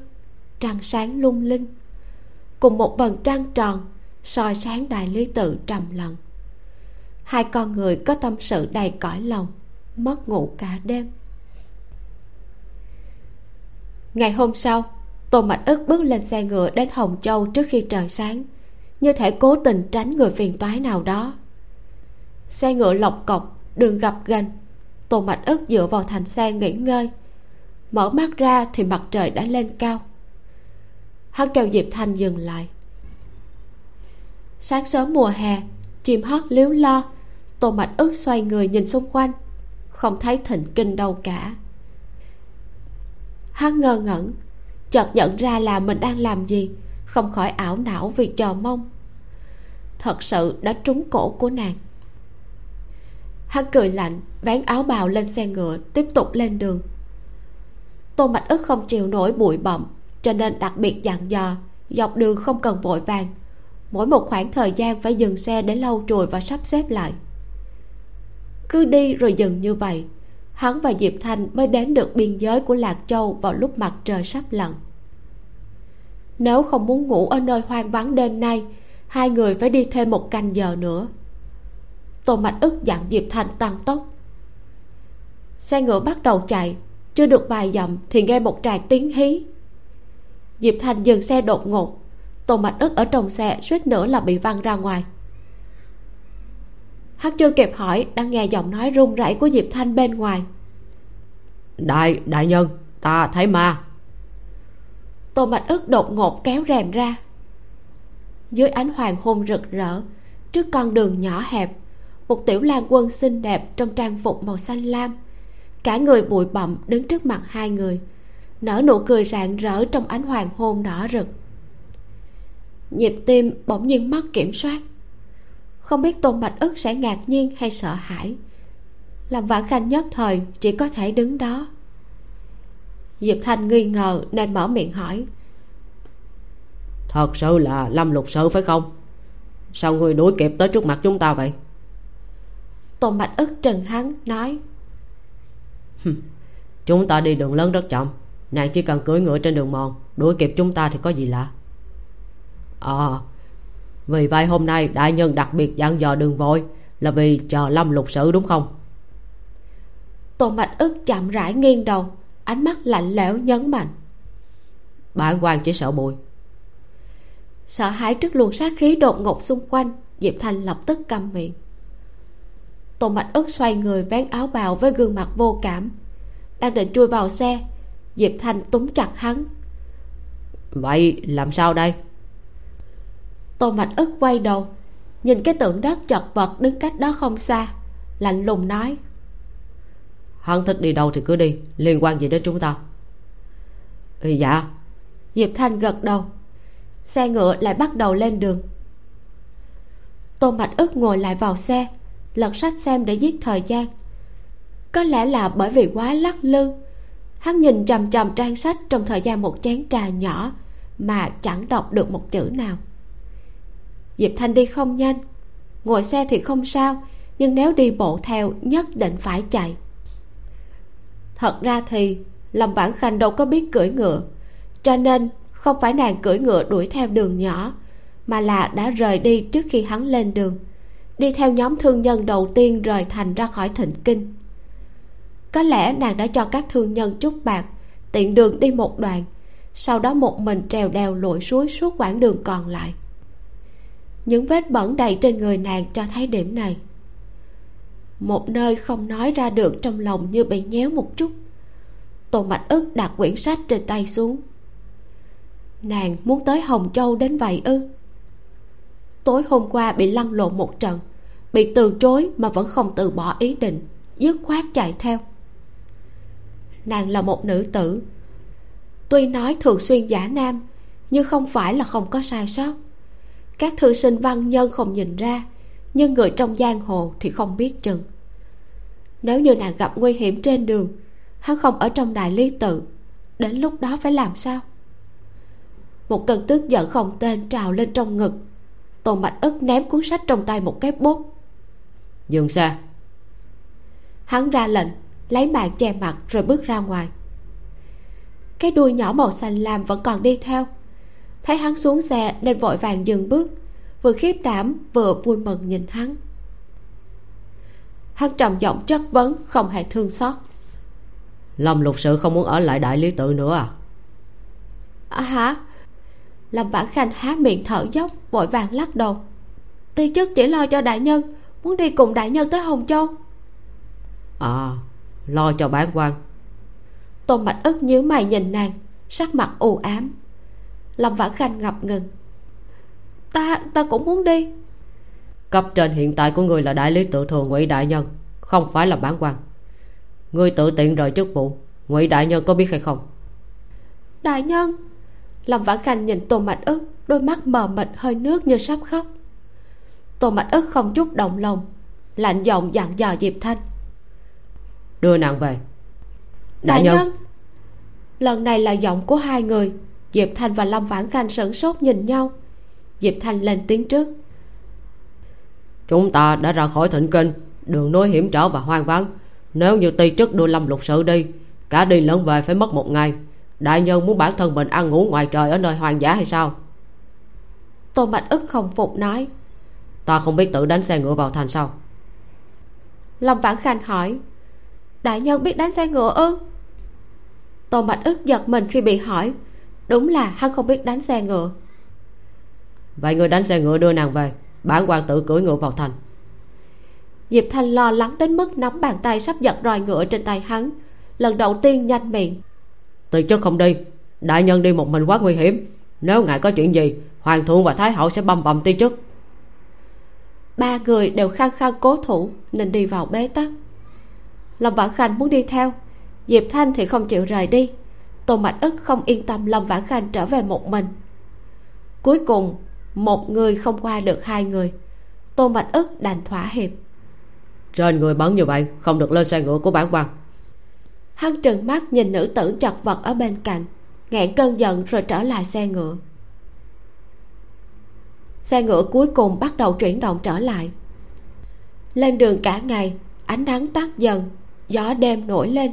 trăng sáng lung linh. Cùng một vầng trăng tròn, soi sáng đại lý tự trầm lặng. Hai con người có tâm sự đầy cõi lòng, mất ngủ cả đêm. Ngày hôm sau, tô mạch ức bước lên xe ngựa đến hồng châu trước khi trời sáng, như thể cố tình tránh người phiền toái nào đó xe ngựa lộc cọc, đường gặp ghềnh tô mạch ức dựa vào thành xe nghỉ ngơi. Mở mắt ra thì mặt trời đã lên cao. Hắn kêu diệp thanh dừng lại. Sáng sớm mùa hè, chim hót líu lo. Tô mạch ức xoay người nhìn xung quanh. Không thấy thịnh kinh đâu cả. Hắn ngơ ngẩn, chợt nhận ra là mình đang làm gì, không khỏi ảo não vì chờ mong. Thật sự đã trúng cổ của nàng hắn cười lạnh, vén áo bào lên xe ngựa, tiếp tục lên đường. Tô mạch ức không chịu nổi bụi bặm, cho nên đặc biệt dặn dò, dọc đường không cần vội vàng. Mỗi một khoảng thời gian phải dừng xe để lau chùi và sắp xếp lại. Cứ đi rồi dừng như vậy, hắn và diệp thanh mới đến được biên giới của lạc châu vào lúc mặt trời sắp lặn. Nếu không muốn ngủ ở nơi hoang vắng đêm nay, hai người phải đi thêm một canh giờ nữa tô mạch ức dặn diệp thanh tăng tốc. Xe ngựa bắt đầu chạy chưa được vài dặm thì nghe một tràng tiếng hí. Diệp thanh dừng xe đột ngột. Tô mạch ức ở trong xe suýt nữa là bị văng ra ngoài. Hắn chưa kịp hỏi đang nghe giọng nói run rẩy của diệp thanh bên ngoài. Đại đại nhân ta thấy ma. Tô mạch ức đột ngột kéo rèm ra. Dưới ánh hoàng hôn rực rỡ trước con đường nhỏ hẹp một tiểu lang quân xinh đẹp trong trang phục màu xanh lam. Cả người bụi bặm đứng trước mặt hai người, nở nụ cười rạng rỡ trong ánh hoàng hôn đỏ rực. Nhịp tim bỗng nhiên mất kiểm soát. Không biết tôn bạch ức sẽ ngạc nhiên hay sợ hãi. Làm vãn khanh nhất thời chỉ có thể đứng đó. Diệp thanh nghi ngờ nên mở miệng hỏi. Thật sự là lâm lục sự phải không? Sao người đuổi kịp tới trước mặt chúng ta vậy? Tôn bạch ức trừng hắn nói chúng ta đi đường lớn rất chậm. Nàng chỉ cần cưỡi ngựa trên đường mòn đuổi kịp chúng ta thì có gì lạ? Ờ à, vì vậy hôm nay đại nhân đặc biệt dặn dò đường vội là vì chờ lâm lục sử đúng không? Tôn bạch ức chậm rãi nghiêng đầu ánh mắt lạnh lẽo nhấn mạnh. Bản quan chỉ sợ bụi. Sợ hãi trước luồng sát khí đột ngột xung quanh diệp thanh lập tức câm miệng tôn bạch ức xoay người vén áo bào với gương mặt vô cảm. Đang định chui vào xe diệp thanh túm chặt hắn. Vậy làm sao đây? Tôn bạch ức quay đầu nhìn cái tượng đất chật vật đứng cách đó không xa lạnh lùng nói. Hắn thích đi đâu thì cứ đi liên quan gì đến chúng ta? Ừ, dạ. Diệp thanh gật đầu xe ngựa lại bắt đầu lên đường. Tôn bạch ức ngồi lại vào xe lật sách xem để giết thời gian. Có lẽ là bởi vì quá lắc lư, hắn nhìn chằm chằm trang sách trong thời gian một chén trà nhỏ mà chẳng đọc được một chữ nào. Diệp thanh đi không nhanh, ngồi xe thì không sao, nhưng nếu đi bộ theo nhất định phải chạy. Thật ra thì lòng bản khanh đâu có biết cưỡi ngựa, cho nên không phải nàng cưỡi ngựa đuổi theo đường nhỏ, mà là đã rời đi trước khi hắn lên đường đi theo nhóm thương nhân đầu tiên rời thành ra khỏi thịnh kinh. Có lẽ nàng đã cho các thương nhân chút bạc, tiện đường đi một đoạn, sau đó một mình trèo đèo lội suối suốt quãng đường còn lại. Những vết bẩn đầy trên người nàng cho thấy điểm này. Một nơi không nói ra được trong lòng như bị nhéo một chút. Tôn mạch ức đặt quyển sách trên tay xuống. Nàng muốn tới hồng châu đến vậy ư? Tối hôm qua bị lăn lộn một trận, bị từ chối mà vẫn không từ bỏ ý định, dứt khoát chạy theo. Nàng là một nữ tử. Tuy nói thường xuyên giả nam, nhưng không phải là không có sai sót. Các thư sinh văn nhân không nhìn ra, nhưng người trong giang hồ thì không biết chừng. Nếu như nàng gặp nguy hiểm trên đường, hắn không ở trong đại lý tự, đến lúc đó phải làm sao? Một cơn tức giận không tên trào lên trong ngực tôn bạch ức ném cuốn sách trong tay một cái bút dừng xe hắn ra lệnh lấy mạng che mặt rồi bước ra ngoài. Cái đuôi nhỏ màu xanh lam vẫn còn đi theo. Thấy hắn xuống xe nên vội vàng dừng bước vừa khiếp đảm vừa vui mừng nhìn hắn. Hắn trầm giọng chất vấn không hề thương xót. Lâm lục sự không muốn ở lại đại lý tự nữa à? À hả lâm vãn khanh há miệng thở dốc vội vàng lắc đầu. Ti chức chỉ lo cho đại nhân muốn đi cùng đại nhân tới hồng châu. À lo cho bán quan. Tôn bạch ức nhíu mày nhìn nàng sắc mặt u ám. Lâm vãn khanh ngập ngừng. Ta ta cũng muốn đi. Cấp trên hiện tại của người là đại lý tự thường ngụy đại nhân không phải là bán quan. Người tự tiện rời chức vụ ngụy đại nhân có biết hay không? Đại nhân lâm vãn khanh nhìn tôn mạch ức đôi mắt mờ mịt hơi nước như sắp khóc. Tôn mạch ức không chút động lòng lạnh giọng dặn dò diệp thanh. Đưa nàng về. Đại, đại nhân. nhân. Lần này là giọng của hai người diệp thanh và lâm vãn khanh sửng sốt nhìn nhau. Diệp thanh lên tiếng trước. Chúng ta đã ra khỏi thịnh kinh đường núi hiểm trở và hoang vắng. Nếu như ti chức đưa lâm lục sự đi cả đi lẫn về phải mất một ngày đại nhân muốn bản thân mình ăn ngủ ngoài trời ở nơi hoang dã hay sao? Tôn bạch ức không phục nói. Ta không biết tự đánh xe ngựa vào thành sao? Lâm vãn khanh hỏi. Đại nhân biết đánh xe ngựa ư? Tôn bạch ức giật mình khi bị hỏi. Đúng là hắn không biết đánh xe ngựa. Vậy người đánh xe ngựa đưa nàng về bản quan tự cưỡi ngựa vào thành. Diệp thanh lo lắng đến mức nắm bàn tay sắp giật roi ngựa trên tay hắn. Lần đầu tiên nhanh miệng từ chức không đi đại nhân đi một mình quá nguy hiểm. Nếu ngài có chuyện gì hoàng thượng và thái hậu sẽ băm bầm ti chức ba người đều khăng khăng cố thủ nên đi vào bế tắc. Lâm vãn khanh muốn đi theo. Diệp thanh thì không chịu rời đi. Tôn mạch ức không yên tâm lâm vãn khanh trở về một mình. Cuối cùng một người không qua được hai người. Tô mạch ức đành thỏa hiệp. Trên người bắn như vậy không được lên xe ngựa của bản quan hắn trừng mắt nhìn nữ tử chật vật ở bên cạnh, nghẹn cơn giận rồi trở lại xe ngựa. Xe ngựa cuối cùng bắt đầu chuyển động trở lại. Lên đường cả ngày, ánh nắng tắt dần, gió đêm nổi lên,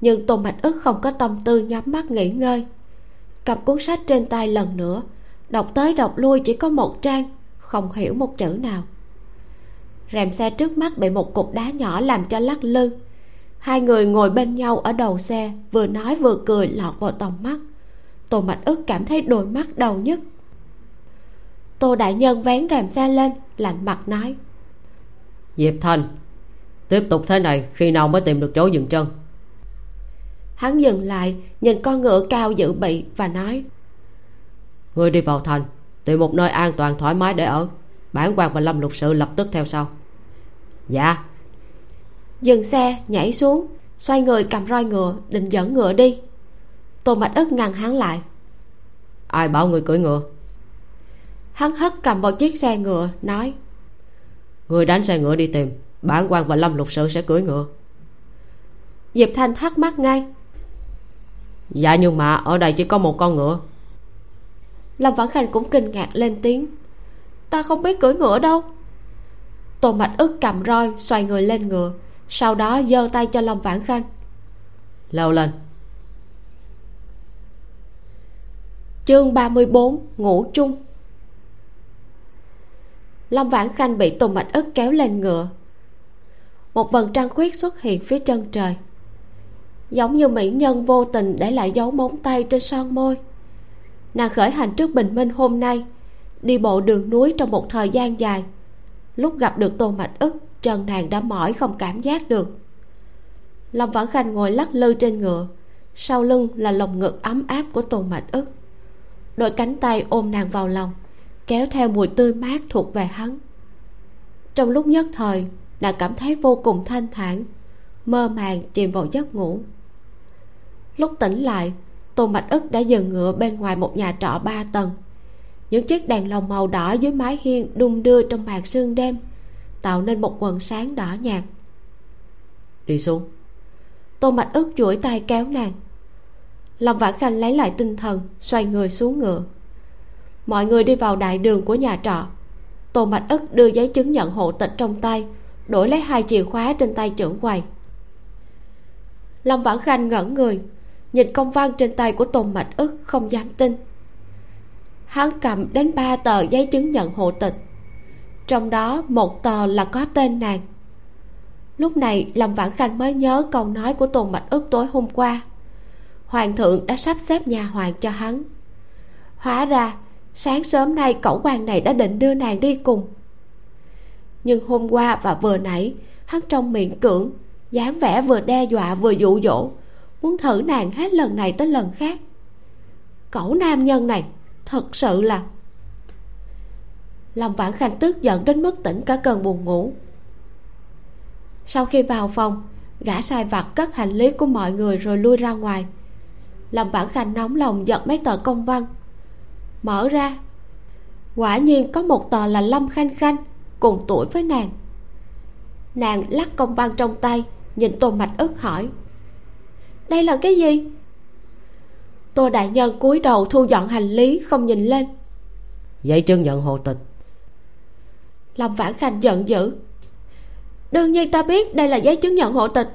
nhưng tôn mạch ức không có tâm tư nhắm mắt nghỉ ngơi. Cầm cuốn sách trên tay lần nữa, đọc tới đọc lui chỉ có một trang, không hiểu một chữ nào. Rèm xe trước mắt bị một cục đá nhỏ làm cho lắc lư hai người ngồi bên nhau ở đầu xe vừa nói vừa cười lọt vào tầm mắt. Tô mạch ức cảm thấy đôi mắt đầu nhất. Tô đại nhân vén rèm xe lên lạnh mặt nói. Diệp thành tiếp tục thế này khi nào mới tìm được chỗ dừng chân? Hắn dừng lại nhìn con ngựa cao dự bị và nói. Ngươi đi vào thành tìm một nơi an toàn thoải mái để ở. Bản quan và lâm lục sự lập tức theo sau. Dạ dừng xe nhảy xuống xoay người cầm roi ngựa định dẫn ngựa đi. Tô mạch ức ngăn hắn lại. Ai bảo người cưỡi ngựa? Hắn hất cầm vào chiếc xe ngựa nói. Người đánh xe ngựa đi tìm bản quan và lâm lục sự sẽ cưỡi ngựa. Diệp thanh thắc mắc ngay. Dạ nhưng mà ở đây chỉ có một con ngựa. Lâm vãn khanh cũng kinh ngạc lên tiếng. Ta không biết cưỡi ngựa đâu. Tô mạch ức cầm roi xoay người lên ngựa sau đó giơ tay cho lâm vãn khanh. Leo lên. Chương 34 ngủ chung lâm vãn khanh bị tùng mạch ức kéo lên ngựa. Một vầng trăng khuyết xuất hiện phía chân trời. Giống như mỹ nhân vô tình để lại dấu móng tay trên son môi. Nàng khởi hành trước bình minh hôm nay đi bộ đường núi trong một thời gian dài. Lúc gặp được tô mạch ức chân nàng đã mỏi không cảm giác được. Lâm vãn khanh ngồi lắc lư trên ngựa, sau lưng là lồng ngực ấm áp của tôn mạch ức. Đôi cánh tay ôm nàng vào lòng, kéo theo mùi tươi mát thuộc về hắn. Trong lúc nhất thời, nàng cảm thấy vô cùng thanh thản, mơ màng chìm vào giấc ngủ. Lúc tỉnh lại tôn mạch ức đã dừng ngựa bên ngoài một nhà trọ ba tầng. Những chiếc đèn lồng màu đỏ dưới mái hiên đung đưa trong màn sương đêm tạo nên một quần sáng đỏ nhạt. Đi xuống. Tô mạch ức duỗi tay kéo nàng. Lâm vãn khanh lấy lại tinh thần xoay người xuống ngựa. Mọi người đi vào đại đường của nhà trọ. Tô mạch ức đưa giấy chứng nhận hộ tịch trong tay đổi lấy hai chìa khóa trên tay trưởng quầy. Lâm vãn khanh ngẩn người nhìn công văn trên tay của tôn mạch ức không dám tin. Hắn cầm đến ba tờ giấy chứng nhận hộ tịch trong đó một tờ là có tên nàng. Lúc này, lâm vãn khanh mới nhớ câu nói của tôn mạch ức tối hôm qua. Hoàng thượng đã sắp xếp nhà hoàng cho hắn. Hóa ra, sáng sớm nay cẩu quan này đã định đưa nàng đi cùng. Nhưng hôm qua và vừa nãy, hắn trong miệng cưỡng, dáng vẻ vừa đe dọa vừa dụ dỗ, muốn thử nàng hết lần này tới lần khác. Cẩu nam nhân này, thật sự là lòng vãn khanh tức giận đến mức tỉnh cả cơn buồn ngủ. Sau khi vào phòng, gã sai vặt cất hành lý của mọi người rồi lui ra ngoài. Lòng vãn khanh nóng lòng giật mấy tờ công văn. Mở ra, quả nhiên có một tờ là lâm khanh khanh cùng tuổi với nàng. Nàng lắc công văn trong tay, nhìn tô mạch ức hỏi. Đây là cái gì? Tô đại nhân cúi đầu thu dọn hành lý, không nhìn lên. Giấy chứng nhận hộ tịch lâm vãn khanh giận dữ. Đương nhiên ta biết đây là giấy chứng nhận hộ tịch.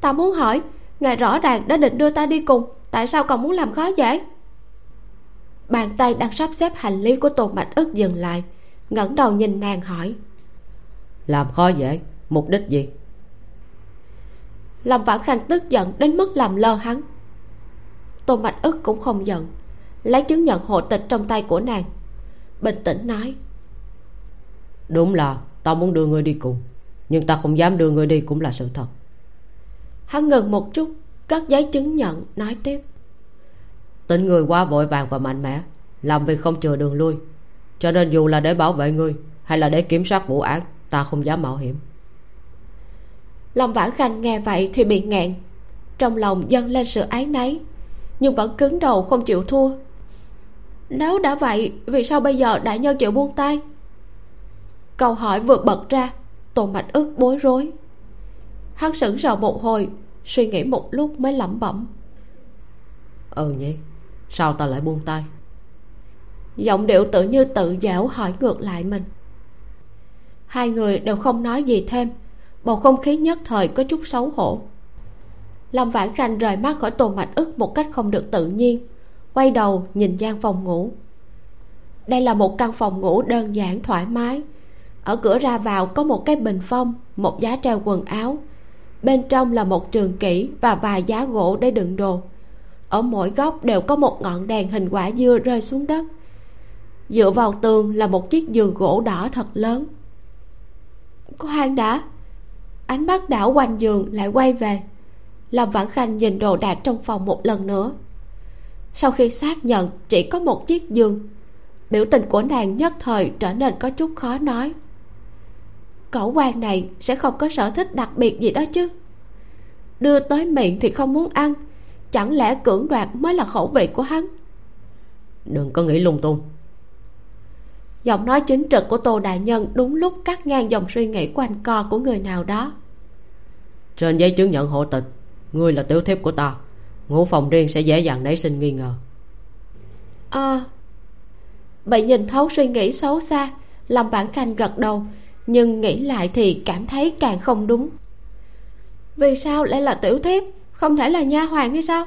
Ta muốn hỏi ngài rõ ràng đã định đưa ta đi cùng tại sao còn muốn làm khó dễ? Bàn tay đang sắp xếp hành lý của tô mạch ức dừng lại ngẩng đầu nhìn nàng hỏi. Làm khó dễ? Mục đích gì? Lâm vãn khanh tức giận đến mức làm lơ hắn. Tô mạch ức cũng không giận lấy chứng nhận hộ tịch trong tay của nàng bình tĩnh nói đúng là tao muốn đưa ngươi đi cùng, nhưng ta không dám đưa ngươi đi cũng là sự thật. Hắn ngừng một chút các giấy chứng nhận, nói tiếp. Tính người quá vội vàng và mạnh mẽ, làm việc không chừa đường lui. Cho nên dù là để bảo vệ ngươi, hay là để kiểm soát vụ án, ta không dám mạo hiểm. Lòng vãn khanh nghe vậy thì bị nghẹn. Trong lòng dâng lên sự ái náy, nhưng vẫn cứng đầu không chịu thua. Nếu đã vậy, vì sao bây giờ đại nhân chịu buông tay? Câu hỏi vừa bật ra tôn mạch ức bối rối. Hắn sững sờ một hồi suy nghĩ một lúc mới lẩm bẩm. Ừ nhỉ sao ta lại buông tay? Giọng điệu tự như tự dẻo hỏi ngược lại mình. Hai người đều không nói gì thêm bầu không khí nhất thời có chút xấu hổ. Lâm vãn khanh rời mắt khỏi tôn mạch ức một cách không được tự nhiên quay đầu nhìn gian phòng ngủ. Đây là một căn phòng ngủ đơn giản thoải mái ở cửa ra vào có một cái bình phong, một giá treo quần áo. Bên trong là một trường kỷ và vài giá gỗ để đựng đồ. Ở mỗi góc đều có một ngọn đèn hình quả dưa rơi xuống đất. Dựa vào tường là một chiếc giường gỗ đỏ thật lớn. Khoan đã. Ánh mắt đảo quanh giường lại quay về. Lâm vãn khanh nhìn đồ đạc trong phòng một lần nữa. Sau khi xác nhận chỉ có một chiếc giường, biểu tình của nàng nhất thời trở nên có chút khó nói cẩu quan này sẽ không có sở thích đặc biệt gì đó chứ. Đưa tới miệng thì không muốn ăn chẳng lẽ cưỡng đoạt mới là khẩu vị của hắn? Đừng có nghĩ lung tung. Giọng nói chính trực của tô đại nhân đúng lúc cắt ngang dòng suy nghĩ quanh co của người nào đó. Trên giấy chứng nhận hộ tịch ngươi là tiểu thiếp của ta ngủ phòng riêng sẽ dễ dàng nảy sinh nghi ngờ. À bị nhìn thấu suy nghĩ xấu xa lâm bản khanh gật đầu nhưng nghĩ lại thì cảm thấy càng không đúng. Vì sao lại là tiểu thiếp? Không thể là nha hoàng hay sao?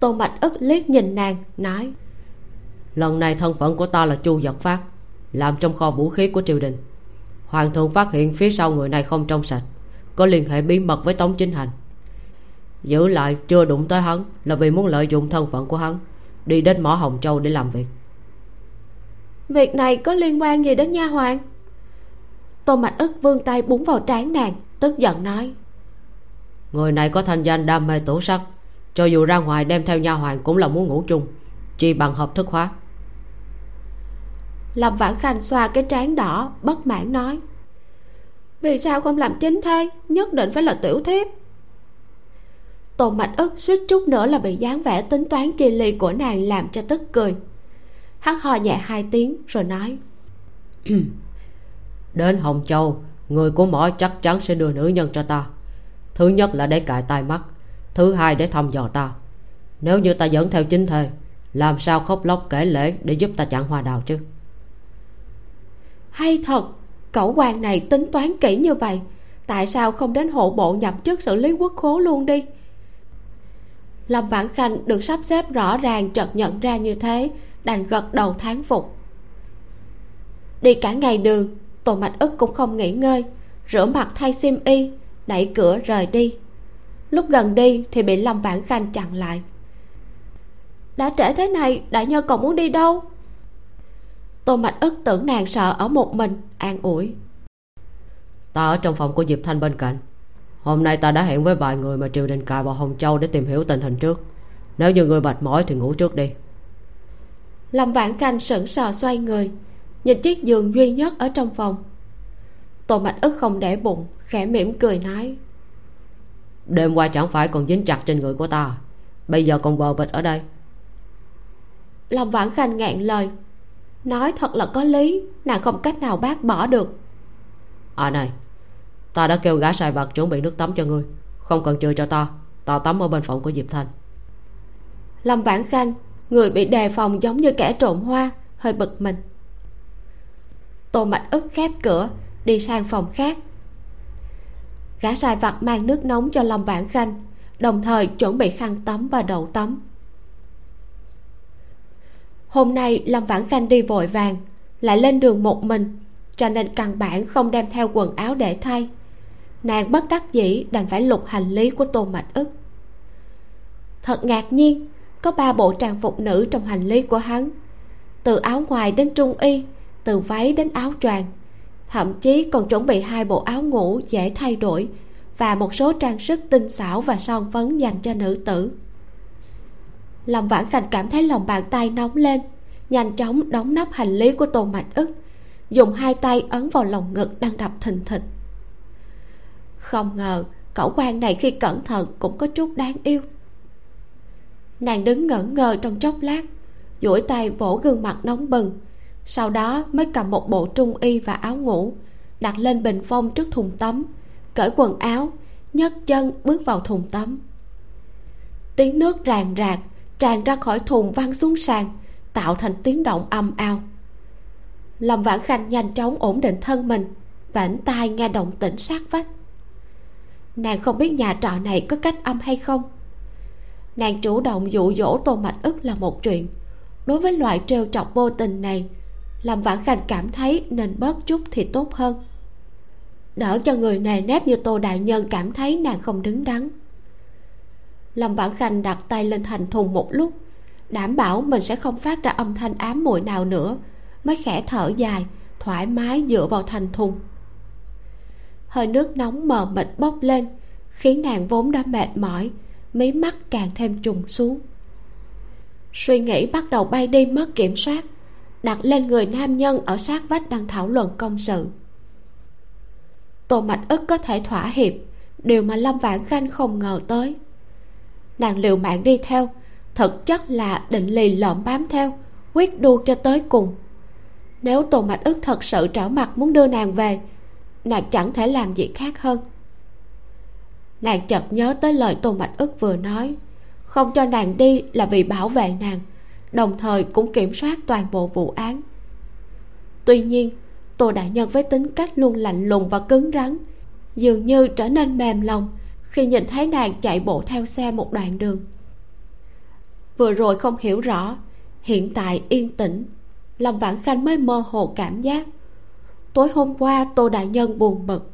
Tô mạch ức liếc nhìn nàng, nói. Lần này thân phận của ta là chu giật phát, làm trong kho vũ khí của triều đình. Hoàng thượng phát hiện phía sau người này không trong sạch, có liên hệ bí mật với tống chính hành. Giữ lại chưa đụng tới hắn là vì muốn lợi dụng thân phận của hắn, đi đến mỏ hồng châu để làm việc việc này có liên quan gì đến nha hoàng? Tô mạch ức vươn tay búng vào trán nàng tức giận nói. Người này có thanh danh đam mê tổ sắc cho dù ra ngoài đem theo nha hoàng cũng là muốn ngủ chung chỉ bằng hợp thức hóa. Lâm vãn khanh xoa cái trán đỏ bất mãn nói. Vì sao không làm chính thê nhất định phải là tiểu thiếp? Tôn mạch ức suýt chút nữa là bị dáng vẻ tính toán chi ly của nàng làm cho tức cười hắn ho nhẹ hai tiếng rồi nói. Đến hồng châu người của mỏ chắc chắn sẽ đưa nữ nhân cho ta. Thứ nhất là để cài tai mắt thứ hai để thăm dò ta. Nếu như ta dẫn theo chính thề làm sao khóc lóc kể lễ để giúp ta chặn hoa đào chứ? Hay thật cẩu quan này tính toán kỹ như vậy tại sao không đến hộ bộ nhập chức xử lý quốc khố luôn đi? Lâm vãn khanh được sắp xếp rõ ràng chợt nhận ra như thế đành gật đầu thán phục. Đi cả ngày đường tổ mạch ức cũng không nghỉ ngơi, rửa mặt thay xiêm y, đẩy cửa rời đi. Lúc gần đi thì bị lâm vãn khanh chặn lại. Đã trễ thế này, đại nhân còn muốn đi đâu? Tô mạch ức tưởng nàng sợ ở một mình, an ủi. Ta ở trong phòng của diệp thanh bên cạnh. Hôm nay ta đã hẹn với vài người mà triều đình cài vào hồng châu để tìm hiểu tình hình trước. Nếu như người mệt mỏi thì ngủ trước đi lâm vãn khanh sững sờ xoay người nhìn chiếc giường duy nhất ở trong phòng. Tô mạch ức không để bụng khẽ mỉm cười nói đêm qua chẳng phải còn dính chặt trên người của ta bây giờ còn bờ bịch ở đây. Lâm vãn khanh ngạn lời nói thật là có lý nàng không cách nào bác bỏ được. À này ta đã kêu gã sai vặt chuẩn bị nước tắm cho ngươi không cần chừa cho ta ta tắm ở bên phòng của diệp thanh. Lâm vãn khanh người bị đề phòng giống như kẻ trộm hoa, hơi bực mình. Tô mạch ức khép cửa, đi sang phòng khác. Gã sai vặt mang nước nóng cho lâm vãn khanh, đồng thời chuẩn bị khăn tắm và đậu tắm. Hôm nay lâm vãn khanh đi vội vàng, lại lên đường một mình, cho nên căn bản không đem theo quần áo để thay. Nàng bất đắc dĩ đành phải lục hành lý của tô mạch ức. Thật ngạc nhiên có ba bộ trang phục nữ trong hành lý của hắn. Từ áo ngoài đến trung y, từ váy đến áo choàng. Thậm chí còn chuẩn bị hai bộ áo ngủ dễ thay đổi và một số trang sức tinh xảo và son phấn dành cho nữ tử. Lâm vãn khanh cảm thấy lòng bàn tay nóng lên, nhanh chóng đóng nắp hành lý của tô mạch ức, dùng hai tay ấn vào lòng ngực đang đập thình thịch. Không ngờ, cẩu quan này khi cẩn thận cũng có chút đáng yêu nàng đứng ngẩn ngơ trong chốc lát, duỗi tay vỗ gương mặt nóng bừng, sau đó mới cầm một bộ trung y và áo ngủ, đặt lên bình phong trước thùng tắm, cởi quần áo, nhấc chân bước vào thùng tắm. Tiếng nước ràn rạc tràn ra khỏi thùng văng xuống sàn, tạo thành tiếng động âm ao lâm vãn khanh nhanh chóng ổn định thân mình vảnh tai nghe động tĩnh sát vách. Nàng không biết nhà trọ này có cách âm hay không nàng chủ động dụ dỗ tô mạch ức là một chuyện. Đối với loại trêu chọc vô tình này làm vãn khanh cảm thấy nên bớt chút thì tốt hơn. Đỡ cho người nề nếp như tô đại nhân cảm thấy nàng không đứng đắn. Lâm vãn khanh đặt tay lên thành thùng một lúc, đảm bảo mình sẽ không phát ra âm thanh ám muội nào nữa, mới khẽ thở dài, thoải mái dựa vào thành thùng. Hơi nước nóng mờ mịt bốc lên, khiến nàng vốn đã mệt mỏi mí mắt càng thêm trùng xuống. Suy nghĩ bắt đầu bay đi mất kiểm soát, đặt lên người nam nhân ở sát vách đang thảo luận công sự. Tô mạch ức có thể thỏa hiệp, điều mà lâm vãn khanh không ngờ tới. Nàng liều mạng đi theo, thực chất là định lì lợm bám theo, quyết đu cho tới cùng. Nếu tô mạch ức thật sự trở mặt muốn đưa nàng về, nàng chẳng thể làm gì khác hơn nàng chợt nhớ tới lời tô mạch ức vừa nói. Không cho nàng đi là vì bảo vệ nàng, đồng thời cũng kiểm soát toàn bộ vụ án. Tuy nhiên, tô đại nhân với tính cách luôn lạnh lùng và cứng rắn, dường như trở nên mềm lòng khi nhìn thấy nàng chạy bộ theo xe một đoạn đường. Vừa rồi không hiểu rõ, hiện tại yên tĩnh lòng vãn khanh mới mơ hồ cảm giác. Tối hôm qua, tô đại nhân buồn bực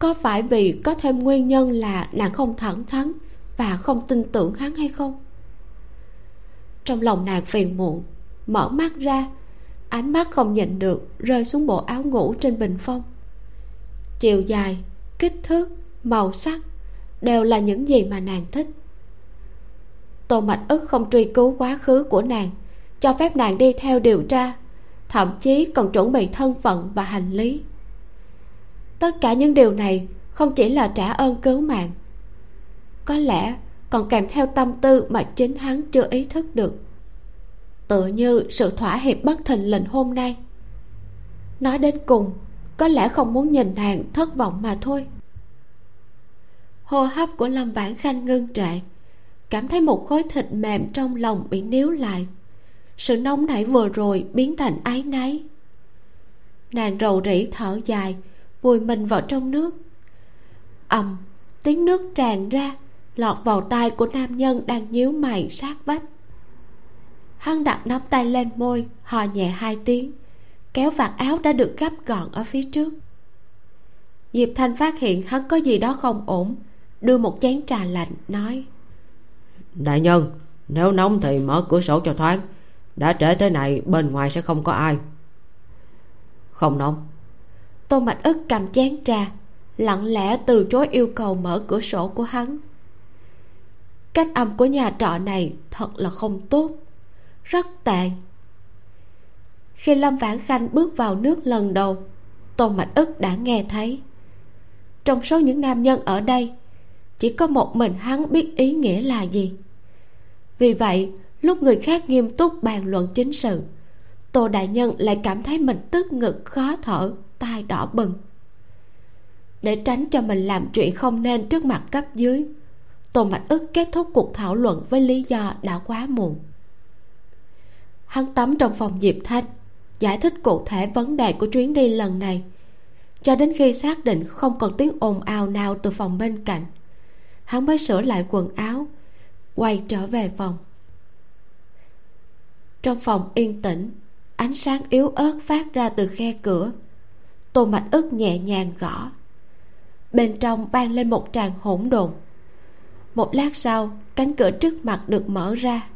có phải vì có thêm nguyên nhân là nàng không thẳng thắn và không tin tưởng hắn hay không? Trong lòng nàng phiền muộn, mở mắt ra, ánh mắt không nhịn được rơi xuống bộ áo ngủ trên bình phong. Chiều dài, kích thước, màu sắc đều là những gì mà nàng thích. Tô mạch ức không truy cứu quá khứ của nàng, cho phép nàng đi theo điều tra, thậm chí còn chuẩn bị thân phận và hành lý tất cả những điều này không chỉ là trả ơn cứu mạng. Có lẽ còn kèm theo tâm tư mà chính hắn chưa ý thức được. Tựa như sự thỏa hiệp bất thình lình hôm nay. Nói đến cùng, có lẽ không muốn nhìn nàng thất vọng mà thôi. Hô hấp của lâm vãn khanh ngưng trệ, cảm thấy một khối thịt mềm trong lòng bị níu lại. Sự nóng nảy vừa rồi biến thành áy náy. Nàng rầu rĩ thở dài vùi mình vào trong nước. Ầm tiếng nước tràn ra lọt vào tai của nam nhân đang nhíu mày sát vách. Hắn đặt nắm tay lên môi hò nhẹ hai tiếng kéo vạt áo đã được gấp gọn ở phía trước. Diệp thanh phát hiện hắn có gì đó không ổn đưa một chén trà lạnh nói đại nhân nếu nóng thì mở cửa sổ cho thoáng đã trễ thế này bên ngoài sẽ không có ai. Không nóng tô mạch ức cầm chén trà, lặng lẽ từ chối yêu cầu mở cửa sổ của hắn. Cách âm của nhà trọ này thật là không tốt, rất tệ. Khi lâm vãn khanh bước vào nước lần đầu, tô mạch ức đã nghe thấy. Trong số những nam nhân ở đây, chỉ có một mình hắn biết ý nghĩa là gì. Vì vậy, lúc người khác nghiêm túc bàn luận chính sự, tô đại nhân lại cảm thấy mình tức ngực, khó thở tai đỏ bừng. Để tránh cho mình làm chuyện không nên trước mặt cấp dưới tô mạch ức kết thúc cuộc thảo luận với lý do đã quá muộn. Hắn tắm trong phòng diệp thanh, giải thích cụ thể vấn đề của chuyến đi lần này, cho đến khi xác định không còn tiếng ồn ào nào từ phòng bên cạnh, hắn mới sửa lại quần áo, quay trở về phòng. Trong phòng yên tĩnh, ánh sáng yếu ớt phát ra từ khe cửa tô mạch ức nhẹ nhàng gõ. Bên trong ban lên một tràng hỗn độn. Một lát sau, cánh cửa trước mặt được mở ra.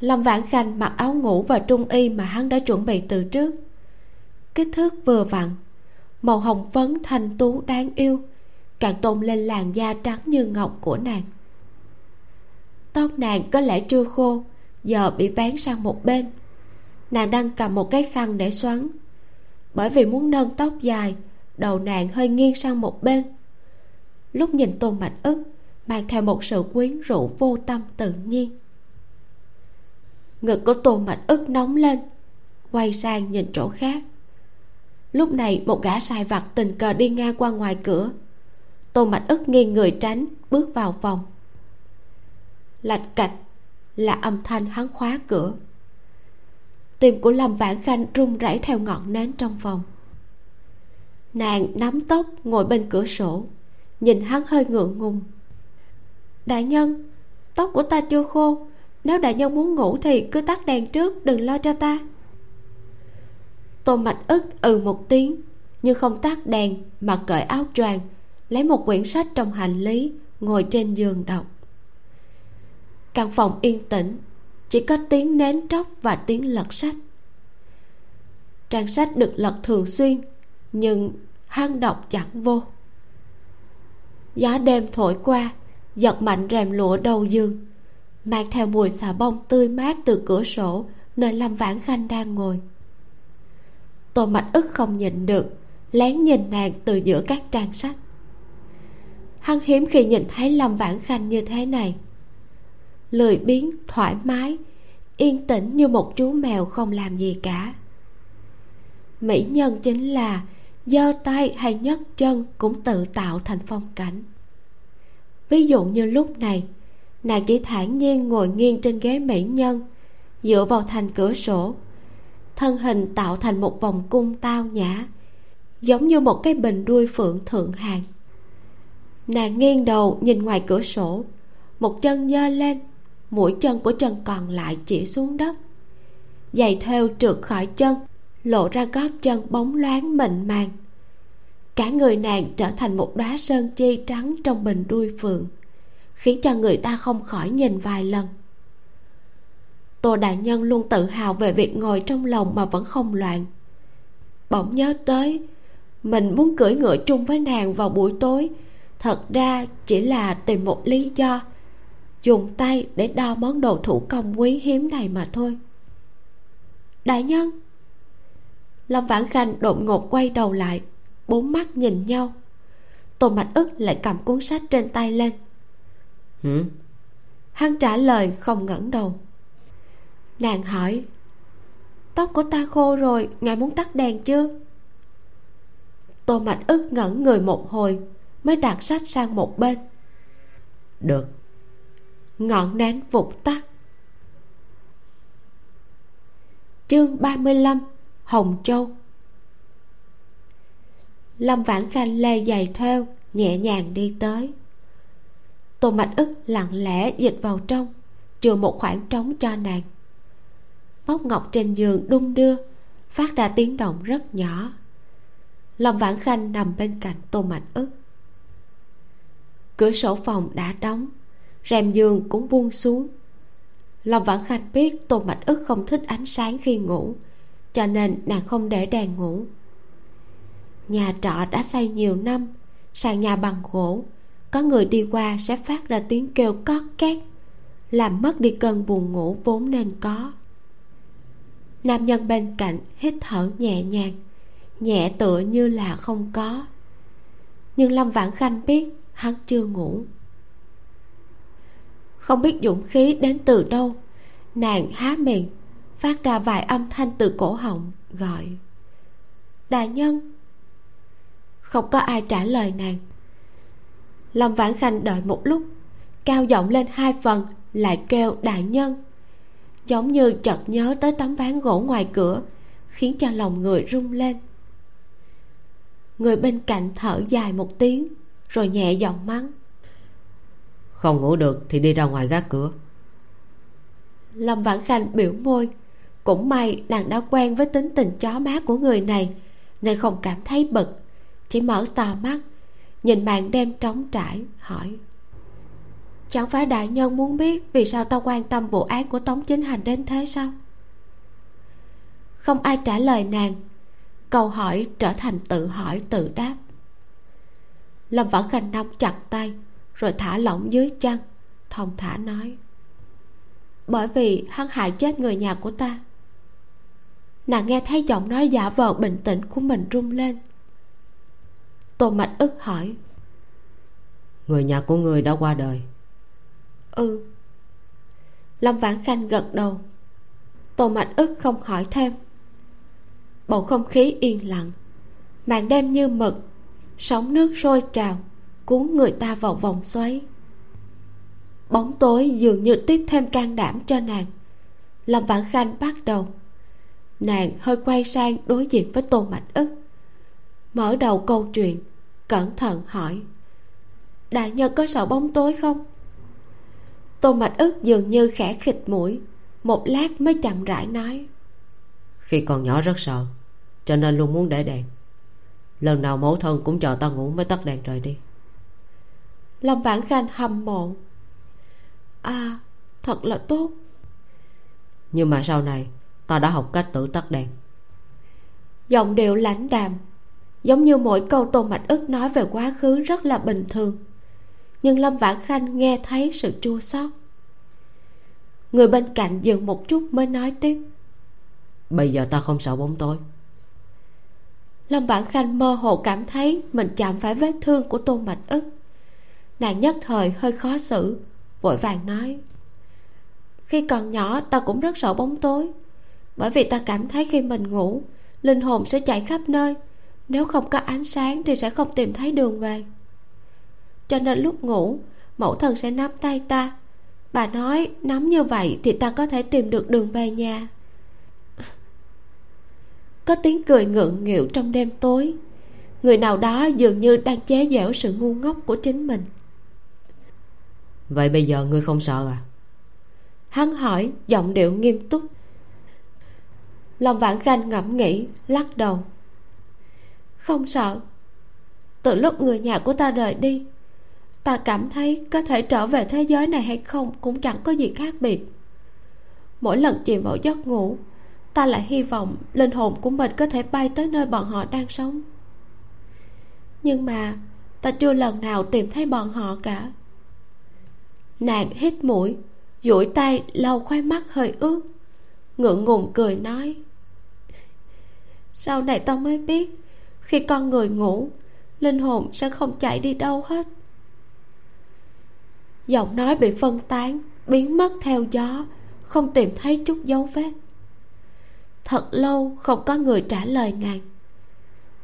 Lâm vãn khanh mặc áo ngủ và trung y mà hắn đã chuẩn bị từ trước. Kích thước vừa vặn, màu hồng phấn thanh tú đáng yêu, càng tôn lên làn da trắng như ngọc của nàng. Tóc nàng có lẽ chưa khô, giờ bị vén sang một bên. Nàng đang cầm một cái khăn để xoắn bởi vì muốn nâng tóc dài, đầu nàng hơi nghiêng sang một bên. Lúc nhìn tôn bạch ức, mang theo một sự quyến rũ vô tâm tự nhiên. Ngực của tôn bạch ức nóng lên, quay sang nhìn chỗ khác. Lúc này một gã sai vặt tình cờ đi ngang qua ngoài cửa. Tôn bạch ức nghiêng người tránh, bước vào phòng. Lạch cạch là âm thanh hắn khóa cửa tim của lâm vãn khanh run rẩy theo ngọn nến trong phòng nàng nắm tóc, ngồi bên cửa sổ, nhìn hắn hơi ngượng ngùng. Đại nhân, tóc của ta chưa khô, nếu đại nhân muốn ngủ thì cứ tắt đèn trước, đừng lo cho ta. Tô mạch ức ừ một tiếng, nhưng không tắt đèn mà cởi áo choàng, lấy một quyển sách trong hành lý, ngồi trên giường đọc. Căn phòng yên tĩnh chỉ có tiếng nến tróc và tiếng lật sách. Trang sách được lật thường xuyên, nhưng hang đọc chẳng vô. Gió đêm thổi qua, giật mạnh rèm lụa đầu giường. Mang theo mùi xà bông tươi mát từ cửa sổ, nơi lâm vãn khanh đang ngồi. Tô mạch ức không nhịn được, lén nhìn nàng từ giữa các trang sách. Hắn hiếm khi nhìn thấy lâm vãn khanh như thế này lười biếng, thoải mái, yên tĩnh như một chú mèo không làm gì cả. Mỹ nhân chính là giơ tay hay nhấc chân cũng tự tạo thành phong cảnh. Ví dụ như lúc này, nàng chỉ thản nhiên ngồi nghiêng trên ghế mỹ nhân, dựa vào thành cửa sổ, thân hình tạo thành một vòng cung tao nhã, giống như một cái bình đuôi phượng thượng hàng. Nàng nghiêng đầu nhìn ngoài cửa sổ, một chân giơ lên mũi chân của chân còn lại chỉ xuống đất. Giày thêu trượt khỏi chân, lộ ra gót chân bóng loáng mịn màng. Cả người nàng trở thành một đóa sơn chi trắng trong bình đuôi phượng, khiến cho người ta không khỏi nhìn vài lần. Tô đại nhân luôn tự hào về việc ngồi trong lòng mà vẫn không loạn. Bỗng nhớ tới, mình muốn cưỡi ngựa chung với nàng vào buổi tối, thật ra chỉ là tìm một lý do dùng tay để đo món đồ thủ công quý hiếm này mà thôi. Đại nhân. Lâm vãn khanh đột ngột quay đầu lại bốn mắt nhìn nhau. Tô mạch ức lại cầm cuốn sách trên tay lên. Hử? hắn trả lời không ngẩng đầu. Nàng hỏi tóc của ta khô rồi ngài muốn tắt đèn chưa? Tô mạch ức ngẩn người một hồi mới đặt sách sang một bên. Được ngọn nến vụt tắt. Chương 35 Hồng Châu. Lâm Vãn Khanh lê giày theo, Nhẹ nhàng đi tới. Tô Mạch ức lặng lẽ dịch vào trong, Chừa một khoảng trống cho nàng. Móc ngọc trên giường đung đưa, Phát ra tiếng động rất nhỏ. Lâm Vãn Khanh nằm bên cạnh Tô Mạch ức. Cửa sổ phòng đã đóng. Rèm giường cũng buông xuống. Lâm Vãn Khanh biết Tô Mạch ức không thích ánh sáng khi ngủ, Cho nên nàng không để đèn ngủ. Nhà trọ đã xây nhiều năm, Sàn nhà bằng gỗ, Có người đi qua sẽ phát ra tiếng kêu cót két, Làm mất đi cơn buồn ngủ vốn nên có. Nam nhân bên cạnh hít thở nhẹ nhàng, Nhẹ tựa như là không có. Nhưng Lâm Vãn Khanh biết hắn chưa ngủ. Không biết dũng khí đến từ đâu. Nàng há miệng, Phát ra vài âm thanh từ cổ họng, Gọi. Đại nhân. Không có ai trả lời nàng. Lâm vãn khanh đợi một lúc, cao giọng lên hai phần, lại kêu đại nhân. Giống như chợt nhớ tới tấm ván gỗ ngoài cửa, khiến cho lòng người rung lên. Người bên cạnh thở dài một tiếng, rồi nhẹ giọng mắng không ngủ được thì đi ra ngoài gác cửa. Lâm vãn khanh biểu môi. Cũng may nàng đã quen với tính tình chó má của người này, nên không cảm thấy bực. Chỉ mở to mắt, nhìn màn đêm trống trải, hỏi. Chẳng phải đại nhân muốn biết vì sao ta quan tâm vụ án của tống chính hành đến thế sao? Không ai trả lời nàng. Câu hỏi trở thành tự hỏi tự đáp. Lâm vãn khanh nắm chặt tay rồi thả lỏng dưới chân. Thong thả nói bởi vì hắn hại chết người nhà của ta. Nàng nghe thấy giọng nói giả vờ bình tĩnh của mình rung lên. Tô mạch ức hỏi người nhà của người đã qua đời. Ừ. Lâm vãn khanh gật đầu. Tô mạch ức không hỏi thêm. Bầu không khí yên lặng màn đêm như mực sóng nước sôi trào cuốn người ta vào vòng xoáy. Bóng tối dường như tiếp thêm can đảm cho nàng. Lâm vãn khanh bắt đầu. Nàng hơi quay sang đối diện với tô mạch ức. Mở đầu câu chuyện, cẩn thận hỏi, đại nhân có sợ bóng tối không? Tô mạch ức dường như khẽ khịt mũi, một lát mới chậm rãi nói, khi còn nhỏ rất sợ, cho nên luôn muốn để đèn. Lần nào mẫu thân cũng chờ ta ngủ mới tắt đèn rời đi lâm vãn khanh hâm mộ. À thật là tốt. Nhưng mà sau này ta đã học cách tự tắt đèn. Giọng điệu lãnh đạm giống như mỗi câu tô mạch ức nói về quá khứ rất là bình thường. Nhưng lâm vãn khanh nghe thấy sự chua xót. Người bên cạnh dừng một chút mới nói tiếp. Bây giờ ta không sợ bóng tối. Lâm vãn khanh mơ hồ cảm thấy mình chạm phải vết thương của tô mạch ức nàng nhất thời hơi khó xử, vội vàng nói. Khi còn nhỏ, ta cũng rất sợ bóng tối. Bởi vì ta cảm thấy khi mình ngủ, linh hồn sẽ chạy khắp nơi. Nếu không có ánh sáng thì sẽ không tìm thấy đường về. Cho nên lúc ngủ, mẫu thân sẽ nắm tay ta. Bà nói, nắm như vậy thì ta có thể tìm được đường về nhà. Có tiếng cười ngượng nghịu trong đêm tối. Người nào đó dường như đang chế giễu sự ngu ngốc của chính mình vậy bây giờ ngươi không sợ à? Hắn hỏi, giọng điệu nghiêm túc. Lòng vãn khanh ngẫm nghĩ, lắc đầu. Không sợ. Từ lúc người nhà của ta rời đi, ta cảm thấy có thể trở về thế giới này hay không cũng chẳng có gì khác biệt. Mỗi lần chìm vào giấc ngủ, ta lại hy vọng linh hồn của mình có thể bay tới nơi bọn họ đang sống. Nhưng mà, ta chưa lần nào tìm thấy bọn họ cả nàng hít mũi, duỗi tay lau khoai mắt hơi ướt, ngượng ngùng cười nói, sau này tao mới biết, khi con người ngủ, linh hồn sẽ không chạy đi đâu hết. Giọng nói bị phân tán, biến mất theo gió, không tìm thấy chút dấu vết. Thật lâu không có người trả lời nàng.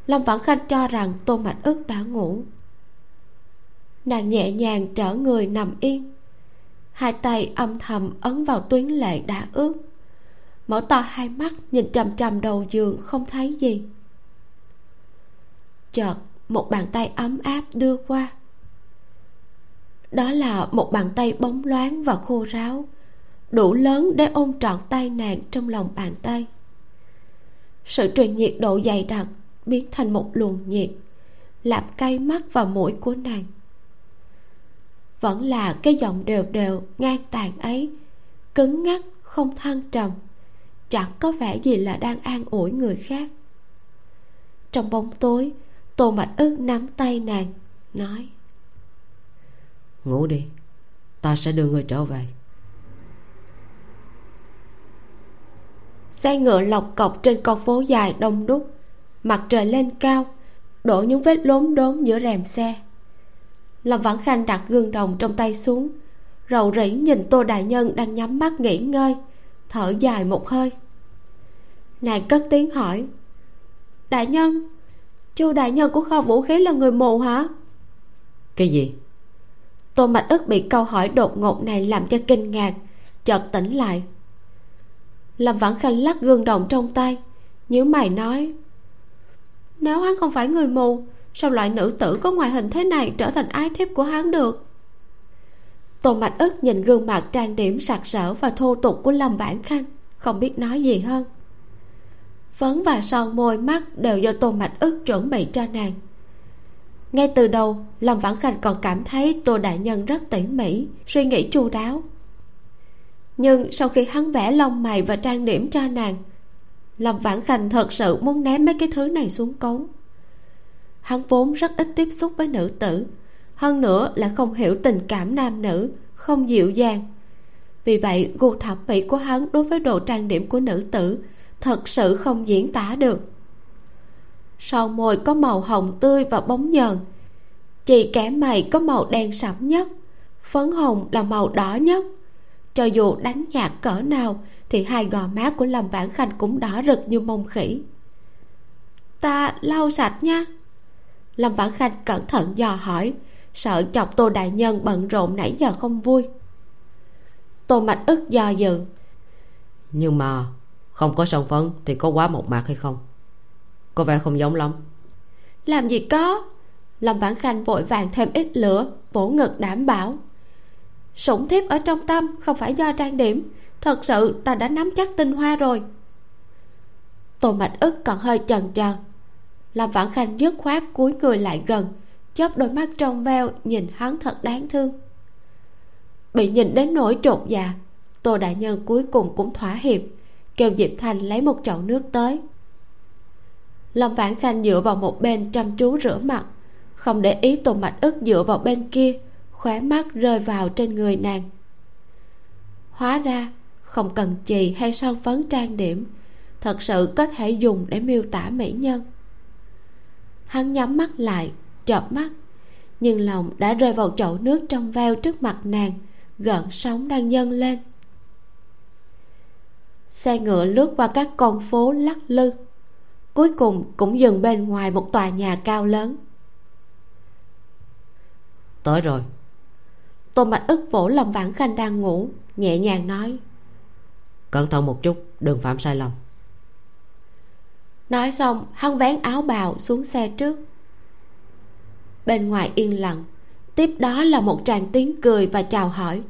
Lâm vãn khanh cho rằng tô mạch ức đã ngủ. Nàng nhẹ nhàng trở người nằm yên hai tay âm thầm ấn vào tuyến lệ đã ướt. Mở to hai mắt, nhìn chằm chằm đầu giường, không thấy gì. Chợt, một bàn tay ấm áp đưa qua. Đó là một bàn tay bóng loáng và khô ráo, đủ lớn để ôm trọn tay nàng trong lòng bàn tay. Sự truyền nhiệt độ dày đặc biến thành một luồng nhiệt, làm cay mắt vào mũi của nàng vẫn là cái giọng đều đều ngang tàn ấy cứng ngắc không thăng trầm chẳng có vẻ gì là đang an ủi người khác. Trong bóng tối tô mạch ức nắm tay nàng nói ngủ đi ta sẽ đưa người trở về. Xe ngựa lọc cọc trên con phố dài đông đúc mặt trời lên cao đổ những vết lốm đốm giữa rèm xe lâm vãn khanh đặt gương đồng trong tay xuống. Rầu rĩ nhìn tô đại nhân đang nhắm mắt nghỉ ngơi thở dài một hơi. Nàng cất tiếng hỏi đại nhân chu đại nhân của kho vũ khí là người mù hả? Cái gì? Tô mạch ức bị câu hỏi đột ngột này làm cho kinh ngạc chợt tỉnh lại. Lâm vãn khanh lắc gương đồng trong tay nhíu mày nói nếu hắn không phải người mù sao loại nữ tử có ngoại hình thế này trở thành ái thiếp của hắn được? Tô mạch ức nhìn gương mặt trang điểm sặc sỡ và thô tục của lâm bản khanh, không biết nói gì hơn. Phấn và son môi mắt đều do tô mạch ức chuẩn bị cho nàng. Ngay từ đầu, lâm vãn khanh còn cảm thấy tô đại nhân rất tỉ mỉ, suy nghĩ chu đáo. Nhưng sau khi hắn vẽ lông mày và trang điểm cho nàng, lâm vãn khanh thật sự muốn ném mấy cái thứ này xuống cống hắn vốn rất ít tiếp xúc với nữ tử, hơn nữa là không hiểu tình cảm nam nữ, không dịu dàng. Vì vậy, gu thẩm mỹ của hắn đối với đồ trang điểm của nữ tử thật sự không diễn tả được. Sau môi có màu hồng tươi và bóng nhờn chỉ kẻ mày có màu đen sẫm nhất, phấn hồng là màu đỏ nhất. Cho dù đánh nhạt cỡ nào, thì hai gò má của lâm vãn khanh cũng đỏ rực như mông khỉ. Ta lau sạch nha lâm vãn khanh cẩn thận dò hỏi sợ chọc tô đại nhân bận rộn nãy giờ không vui. Tô mạch ức do dự. Nhưng mà không có son phấn thì có quá một mạc hay không? Có vẻ không giống lắm. Làm gì có. Lâm vãn khanh vội vàng thêm ít lửa vỗ ngực đảm bảo. Sủng thiếp ở trong tâm không phải do trang điểm thật sự ta đã nắm chắc tinh hoa rồi. Tô mạch ức còn hơi chần chờ lâm vãn khanh dứt khoát cúi người lại gần, chớp đôi mắt trong veo nhìn hắn thật đáng thương. Bị nhìn đến nỗi trột dạ tô đại nhân cuối cùng cũng thỏa hiệp, kêu diệp thanh lấy một chậu nước tới. Lâm vãn khanh dựa vào một bên chăm chú rửa mặt, không để ý tô mạch ức dựa vào bên kia, khóe mắt rơi vào trên người nàng. Hóa ra, không cần chì hay son phấn trang điểm, thật sự có thể dùng để miêu tả mỹ nhân hắn nhắm mắt lại chợp mắt. Nhưng lòng đã rơi vào chậu nước trong veo trước mặt nàng gợn sóng đang dâng lên. Xe ngựa lướt qua các con phố lắc lư cuối cùng cũng dừng bên ngoài một tòa nhà cao lớn. Tới rồi. Tô mạch ức vỗ lòng vãn khanh đang ngủ nhẹ nhàng nói cẩn thận một chút đừng phạm sai lầm nói xong, hắn vén áo bào xuống xe trước. Bên ngoài yên lặng, tiếp đó là một tràng tiếng cười và chào hỏi.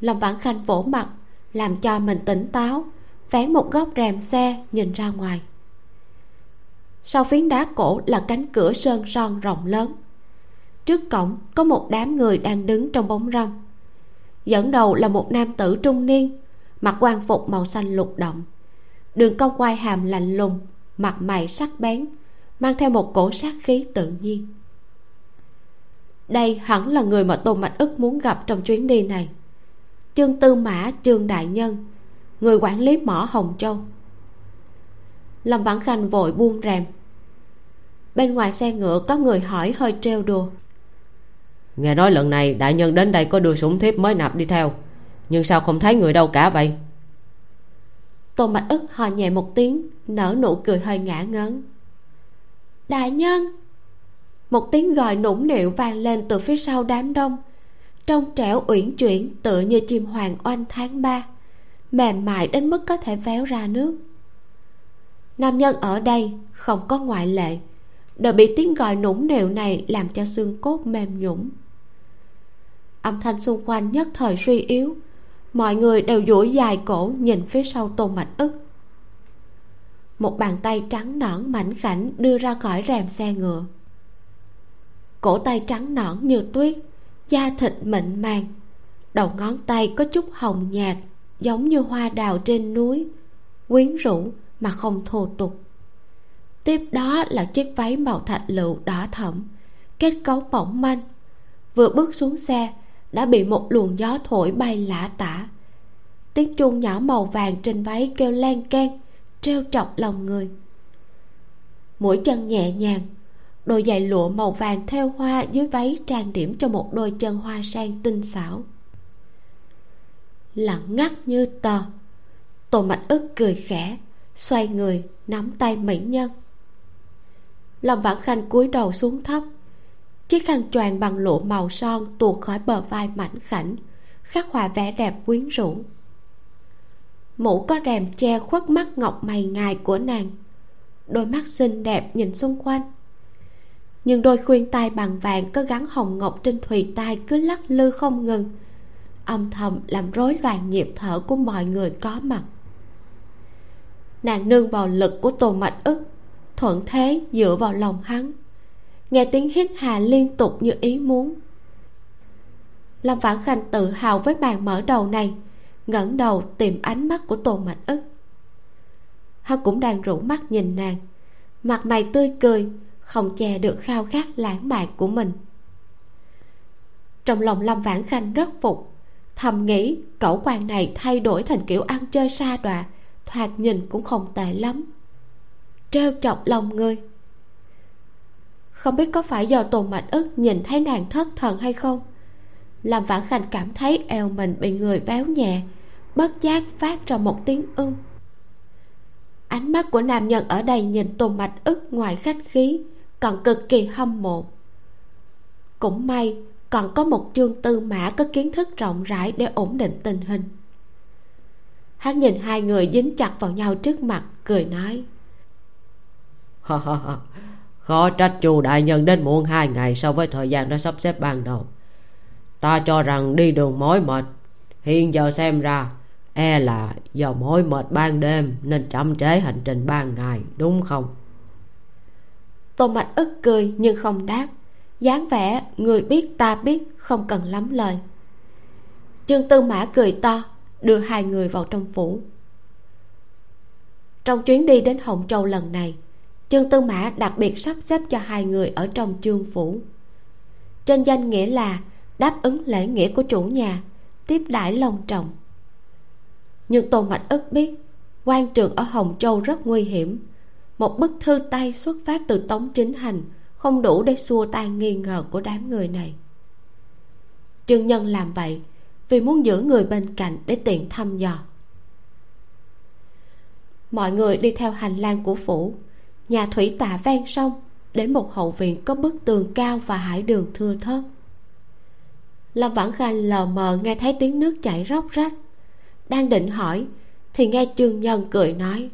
Lâm vãn khanh vỗ mặt, làm cho mình tỉnh táo, vén một góc rèm xe nhìn ra ngoài. Sau phiến đá cổ là cánh cửa sơn son rộng lớn. Trước cổng có một đám người đang đứng trong bóng râm. Dẫn đầu là một nam tử trung niên, mặc quan phục màu xanh lục động đường cong quai hàm lạnh lùng, mặt mày sắc bén, mang theo một cổ sát khí tự nhiên. Đây hẳn là người mà tôn mạch ức muốn gặp trong chuyến đi này. Trương tư mã, trương đại nhân, người quản lý mỏ hồng châu. Lâm vãn khanh vội buông rèm. Bên ngoài xe ngựa có người hỏi hơi trêu đùa. Nghe nói lần này đại nhân đến đây có đưa sủng thiếp mới nạp đi theo, nhưng sao không thấy người đâu cả vậy? Tô mạch ức hò nhẹ một tiếng, nở nụ cười hơi ngã ngớn. Đại nhân! Một tiếng gọi nũng nịu vang lên từ phía sau đám đông. Trong trẻo uyển chuyển tựa như chim hoàng oanh tháng ba, mềm mại đến mức có thể véo ra nước. Nam nhân ở đây không có ngoại lệ, đều bị tiếng gọi nũng nịu này làm cho xương cốt mềm nhũng âm thanh xung quanh nhất thời suy yếu mọi người đều duỗi dài cổ nhìn phía sau tôn mạch ức. Một bàn tay trắng nõn mảnh khảnh đưa ra khỏi rèm xe ngựa. Cổ tay trắng nõn như tuyết, da thịt mịn màng, đầu ngón tay có chút hồng nhạt, giống như hoa đào trên núi, quyến rũ mà không thô tục. Tiếp đó là chiếc váy màu thạch lựu đỏ thẫm, kết cấu mỏng manh, vừa bước xuống xe đã bị một luồng gió thổi bay lả tả. Tiếng chuông nhỏ màu vàng trên váy kêu len keng treo chọc lòng người. Mũi chân nhẹ nhàng, đôi giày lụa màu vàng theo hoa dưới váy trang điểm cho một đôi chân hoa sen tinh xảo. Lặng ngắt như tờ, tô mạch ức cười khẽ, xoay người, nắm tay mỹ nhân. Lâm vãn khanh cúi đầu xuống thấp chiếc khăn choàng bằng lụa màu son tuột khỏi bờ vai mảnh khảnh, khắc họa vẻ đẹp quyến rũ. Mũ có rèm che khuất mắt ngọc mày ngài của nàng. Đôi mắt xinh đẹp nhìn xung quanh. Nhưng đôi khuyên tai bằng vàng có gắn hồng ngọc trên thùy tai cứ lắc lư không ngừng. Âm thầm làm rối loạn nhịp thở của mọi người có mặt. Nàng nương vào lực của tô mạch ức, thuận thế dựa vào lòng hắn nghe tiếng hít hà liên tục như ý muốn. Lâm vãn khanh tự hào với màn mở đầu này, ngẩng đầu tìm ánh mắt của tôn mạch ức. Hắn cũng đang rủ mắt nhìn nàng, mặt mày tươi cười, không che được khao khát lãng mạn của mình. Trong lòng lâm vãn khanh rất phục, thầm nghĩ cẩu quan này thay đổi thành kiểu ăn chơi sa đọa, thoạt nhìn cũng không tệ lắm. Trêu chọc lòng người không biết có phải do tôn mạch ức nhìn thấy nàng thất thần hay không? Làm vãn khanh cảm thấy eo mình bị người véo nhẹ, bất giác phát ra một tiếng ưng ánh mắt của nam nhân ở đây nhìn tôn mạch ức ngoài khách khí, còn cực kỳ hâm mộ. Cũng may, còn có một trương tư mã có kiến thức rộng rãi để ổn định tình hình. Hắn nhìn hai người dính chặt vào nhau trước mặt, cười nói khó trách chu đại nhân đến muộn hai ngày so với thời gian đã sắp xếp ban đầu. Ta cho rằng đi đường mỏi mệt. Hiện giờ xem ra e là do mỏi mệt ban đêm nên chậm trễ hành trình ban ngày, đúng không? Tô mạch ức cười nhưng không đáp. Dáng vẻ người biết ta biết, không cần lắm lời. Trương tư mã cười to, đưa hai người vào trong phủ. Trong chuyến đi đến hồng châu lần này trương tư mã đặc biệt sắp xếp cho hai người ở trong trương phủ. Trên danh nghĩa là đáp ứng lễ nghĩa của chủ nhà, tiếp đãi long trọng. Nhưng tôn mạch ức biết, quan trường ở hồng châu rất nguy hiểm. Một bức thư tay xuất phát từ tống chính hành không đủ để xua tan nghi ngờ của đám người này. Trương nhân làm vậy vì muốn giữ người bên cạnh để tiện thăm dò. Mọi người đi theo hành lang của phủ nhà thủy tạ ven sông đến một hậu viện có bức tường cao và hải đường thưa thớt. Lâm vãn khanh lờ mờ nghe thấy tiếng nước chảy róc rách đang định hỏi thì nghe trương nhân cười nói.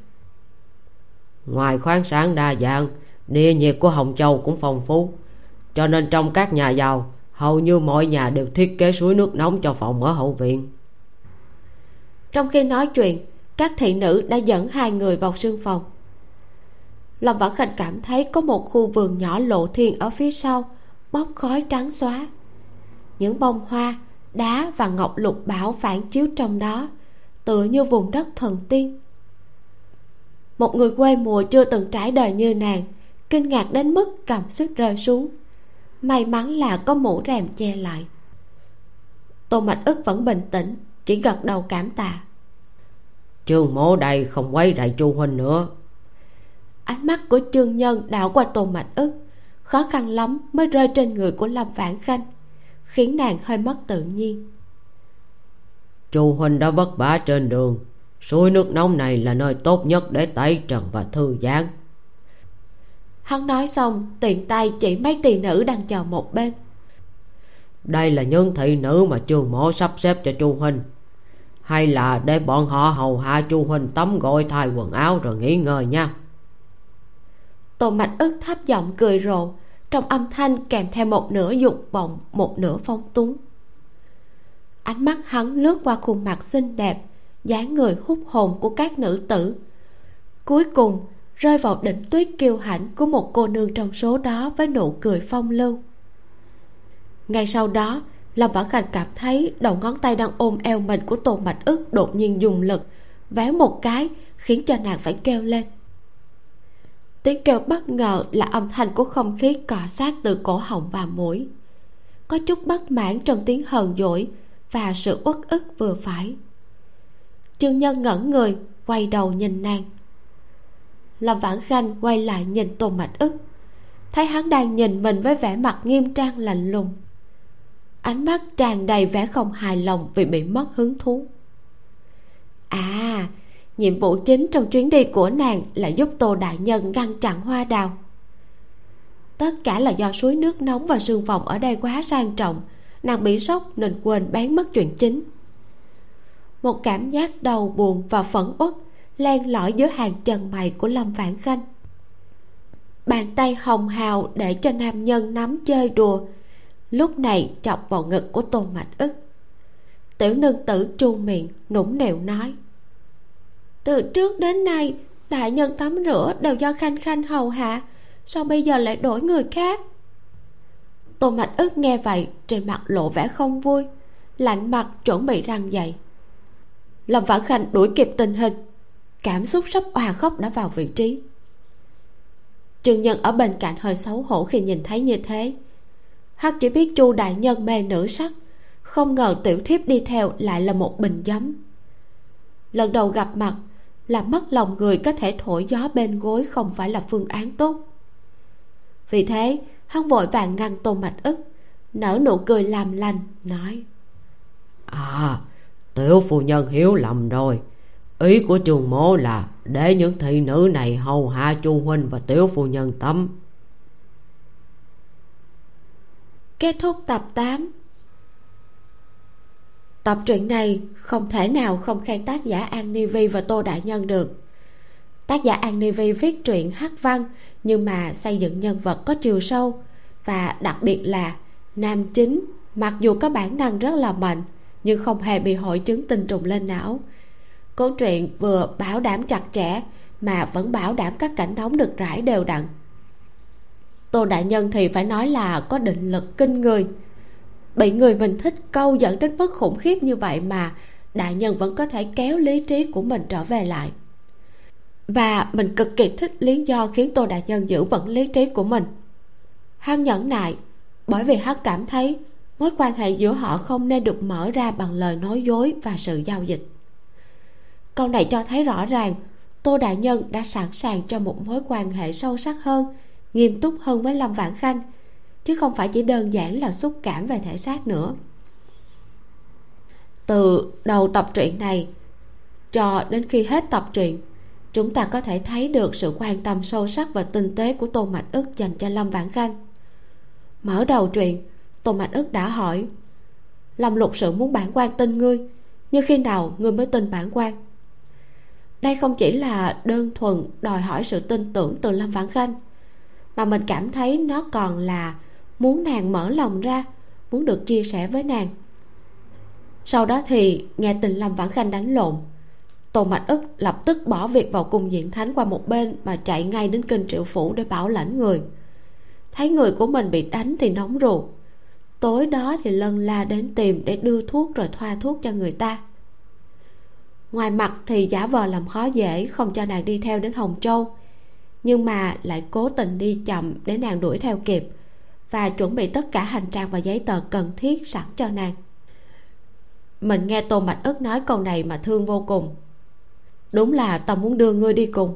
Ngoài khoáng sản đa dạng địa nhiệt của hồng châu cũng phong phú cho nên trong các nhà giàu hầu như mọi nhà đều thiết kế suối nước nóng cho phòng ở hậu viện. Trong khi nói chuyện các thị nữ đã dẫn hai người vào sương phòng lâm vãn khanh cảm thấy có một khu vườn nhỏ lộ thiên ở phía sau bốc khói trắng xóa. Những bông hoa, đá và ngọc lục bảo phản chiếu trong đó, tựa như vùng đất thần tiên. Một người quê mùa chưa từng trải đời như nàng, kinh ngạc đến mức cầm sức rơi xuống. May mắn là có mũ rèm che lại. Tô mạch ức vẫn bình tĩnh, chỉ gật đầu cảm tạ. Trương mố đây không quay lại chu huynh nữa ánh mắt của trương nhân đảo qua tô mạch ức khó khăn lắm mới rơi trên người của lâm vãn khanh khiến nàng hơi mất tự nhiên. Chu huynh đã vất vả trên đường suối nước nóng này là nơi tốt nhất để tẩy trần và thư giãn. Hắn nói xong tiện tay chỉ mấy tỳ nữ đang chờ một bên. Đây là những thị nữ mà trường mổ sắp xếp cho chu huynh hay là để bọn họ hầu hạ chu huynh tắm gội thay quần áo rồi nghỉ ngơi nha tô mạch ức thấp giọng cười rộ trong âm thanh kèm theo một nửa dục vọng, một nửa phong túng. Ánh mắt hắn lướt qua khuôn mặt xinh đẹp, dáng người hút hồn của các nữ tử. Cuối cùng, rơi vào đỉnh tuyết kiêu hãnh của một cô nương trong số đó với nụ cười phong lưu. Ngay sau đó, lâm vãn khanh cảm thấy đầu ngón tay đang ôm eo mình của tô mạch ức đột nhiên dùng lực, véo một cái, khiến cho nàng phải kêu lên tiếng kêu bất ngờ là âm thanh của không khí cọ sát từ cổ họng và mũi. Có chút bất mãn trong tiếng hờn dỗi và sự uất ức vừa phải. Trương nhân ngẩn người, quay đầu nhìn nàng. Lâm vãn khanh quay lại nhìn tôn mạch ức. Thấy hắn đang nhìn mình với vẻ mặt nghiêm trang lạnh lùng. Ánh mắt tràn đầy vẻ không hài lòng vì bị mất hứng thú. À nhiệm vụ chính trong chuyến đi của nàng là giúp tô đại nhân ngăn chặn hoa đào. Tất cả là do suối nước nóng và sương phòng ở đây quá sang trọng, nàng bị sốc nên quên bán mất chuyện chính. Một cảm giác đau buồn và phẫn uất len lỏi giữa hàng chân mày của lâm vãn khanh. Bàn tay hồng hào để cho nam nhân nắm chơi đùa, lúc này chọc vào ngực của tôn mạch ức. Tiểu nương tử chu miệng, nũng nịu nói từ trước đến nay, đại nhân tắm rửa đều do khanh khanh hầu hạ, sao bây giờ lại đổi người khác? Tôn mạch ức nghe vậy, trên mặt lộ vẻ không vui, lạnh mặt chuẩn bị răng dậy. Lâm vãn khanh đuổi kịp tình hình, cảm xúc sắp òa khóc đã vào vị trí. Trương nhân ở bên cạnh hơi xấu hổ khi nhìn thấy như thế. Hắn chỉ biết chu đại nhân mê nữ sắc, không ngờ tiểu thiếp đi theo lại là một bình giấm. Lần đầu gặp mặt làm mất lòng người có thể thổi gió bên gối không phải là phương án tốt. Vì thế hắn vội vàng ngăn tôn mạch ức nở nụ cười làm lành nói à tiểu phu nhân hiểu lầm rồi. Ý của trường mố là để những thị nữ này hầu hạ chu huynh và tiểu phu nhân tắm kết thúc tập 8 tập truyện này không thể nào không khen tác giả an ni vi và tô đại nhân được. Tác giả an ni vi viết truyện hát văn, nhưng mà xây dựng nhân vật có chiều sâu, và đặc biệt là nam chính, mặc dù có bản năng rất là mạnh, nhưng không hề bị hội chứng tinh trùng lên não. Câu truyện vừa bảo đảm chặt chẽ, mà vẫn bảo đảm các cảnh nóng được rải đều đặn. Tô đại nhân thì phải nói là có định lực kinh người bị người mình thích câu dẫn đến mức khủng khiếp như vậy mà đại nhân vẫn có thể kéo lý trí của mình trở về lại. Và mình cực kỳ thích lý do khiến tô đại nhân giữ vững lý trí của mình. Hắn nhẫn nại, bởi vì hắn cảm thấy mối quan hệ giữa họ không nên được mở ra bằng lời nói dối và sự giao dịch. Câu này cho thấy rõ ràng tô đại nhân đã sẵn sàng cho một mối quan hệ sâu sắc hơn, nghiêm túc hơn với lâm vãn khanh chứ không phải chỉ đơn giản là xúc cảm về thể xác nữa. Từ đầu tập truyện này cho đến khi hết tập truyện, chúng ta có thể thấy được sự quan tâm sâu sắc và tinh tế của tô mạch ức dành cho lâm vãn khanh. Mở đầu truyện, tô mạch ức đã hỏi, lâm lục sự muốn bản quan tin ngươi, như khi nào ngươi mới tin bản quan? Đây không chỉ là đơn thuần đòi hỏi sự tin tưởng từ lâm vãn khanh, mà mình cảm thấy nó còn là muốn nàng mở lòng ra, muốn được chia sẻ với nàng. Sau đó thì nghe tình lâm vãn khanh đánh lộn. Tô mạch ức lập tức bỏ việc vào cung diện thánh qua một bên mà chạy ngay đến kinh triệu phủ để bảo lãnh người. Thấy người của mình bị đánh thì nóng ruột. Tối đó thì lân la đến tìm để đưa thuốc rồi thoa thuốc cho người ta. Ngoài mặt thì giả vờ làm khó dễ, không cho nàng đi theo đến hồng châu. Nhưng mà lại cố tình đi chậm để nàng đuổi theo kịp và chuẩn bị tất cả hành trang và giấy tờ cần thiết sẵn cho nàng. Mình nghe tô mạch ức nói câu này mà thương vô cùng. Đúng là tao muốn đưa ngươi đi cùng,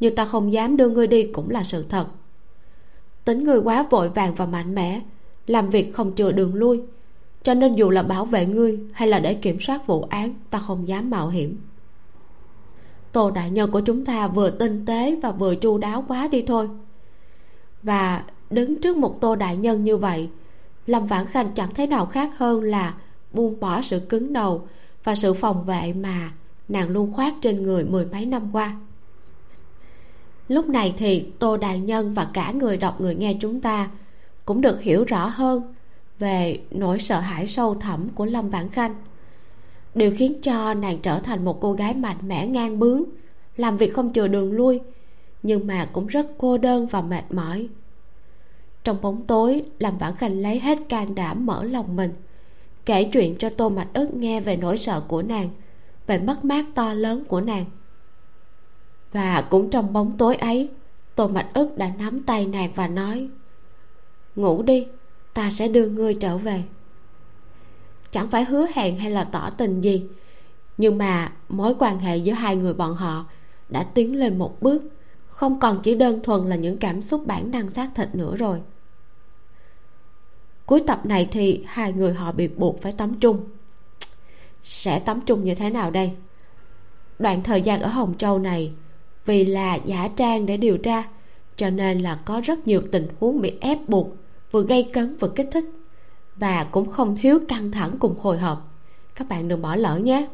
nhưng tao không dám đưa ngươi đi cũng là sự thật. Tính ngươi quá vội vàng và mạnh mẽ, làm việc không chừa đường lui, cho nên dù là bảo vệ ngươi hay là để kiểm soát vụ án, ta không dám mạo hiểm. Tô đại nhân của chúng ta vừa tinh tế và vừa chu đáo quá đi thôi. Và đứng trước một tô đại nhân như vậy, lâm vãn khanh chẳng thấy nào khác hơn là buông bỏ sự cứng đầu và sự phòng vệ mà nàng luôn khoác trên người mười mấy năm qua. Lúc này thì tô đại nhân và cả người đọc người nghe chúng ta cũng được hiểu rõ hơn về nỗi sợ hãi sâu thẳm của lâm vãn khanh. Điều khiến cho nàng trở thành một cô gái mạnh mẽ ngang bướng, làm việc không chừa đường lui, nhưng mà cũng rất cô đơn và mệt mỏi trong bóng tối làm bản khanh lấy hết can đảm mở lòng mình, kể chuyện cho tô mạch ức nghe về nỗi sợ của nàng, về mất mát to lớn của nàng. Và cũng trong bóng tối ấy, tô mạch ức đã nắm tay nàng và nói, ngủ đi, ta sẽ đưa ngươi trở về. Chẳng phải hứa hẹn hay là tỏ tình gì, nhưng mà mối quan hệ giữa hai người bọn họ đã tiến lên một bước, không còn chỉ đơn thuần là những cảm xúc bản năng xác thịt nữa rồi cuối tập này thì hai người họ bị buộc phải tắm chung. Sẽ tắm chung như thế nào đây? Đoạn thời gian ở hồng châu này, vì là giả trang để điều tra, cho nên là có rất nhiều tình huống bị ép buộc, vừa gây cấn vừa kích thích, và cũng không thiếu căng thẳng cùng hồi hộp. Các bạn đừng bỏ lỡ nhé.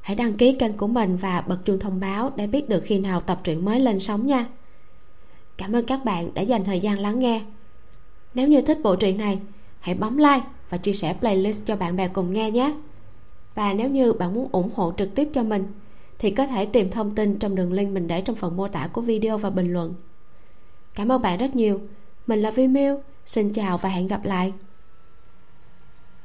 Hãy đăng ký kênh của mình và bật chuông thông báo để biết được khi nào tập truyện mới lên sóng nha. Cảm ơn các bạn đã dành thời gian lắng nghe nếu như thích bộ truyện này, hãy bấm like và chia sẻ playlist cho bạn bè cùng nghe nhé. Và nếu như bạn muốn ủng hộ trực tiếp cho mình, thì có thể tìm thông tin trong đường link mình để trong phần mô tả của video và bình luận. Cảm ơn bạn rất nhiều. Mình là vi miu. Xin chào và hẹn gặp lại.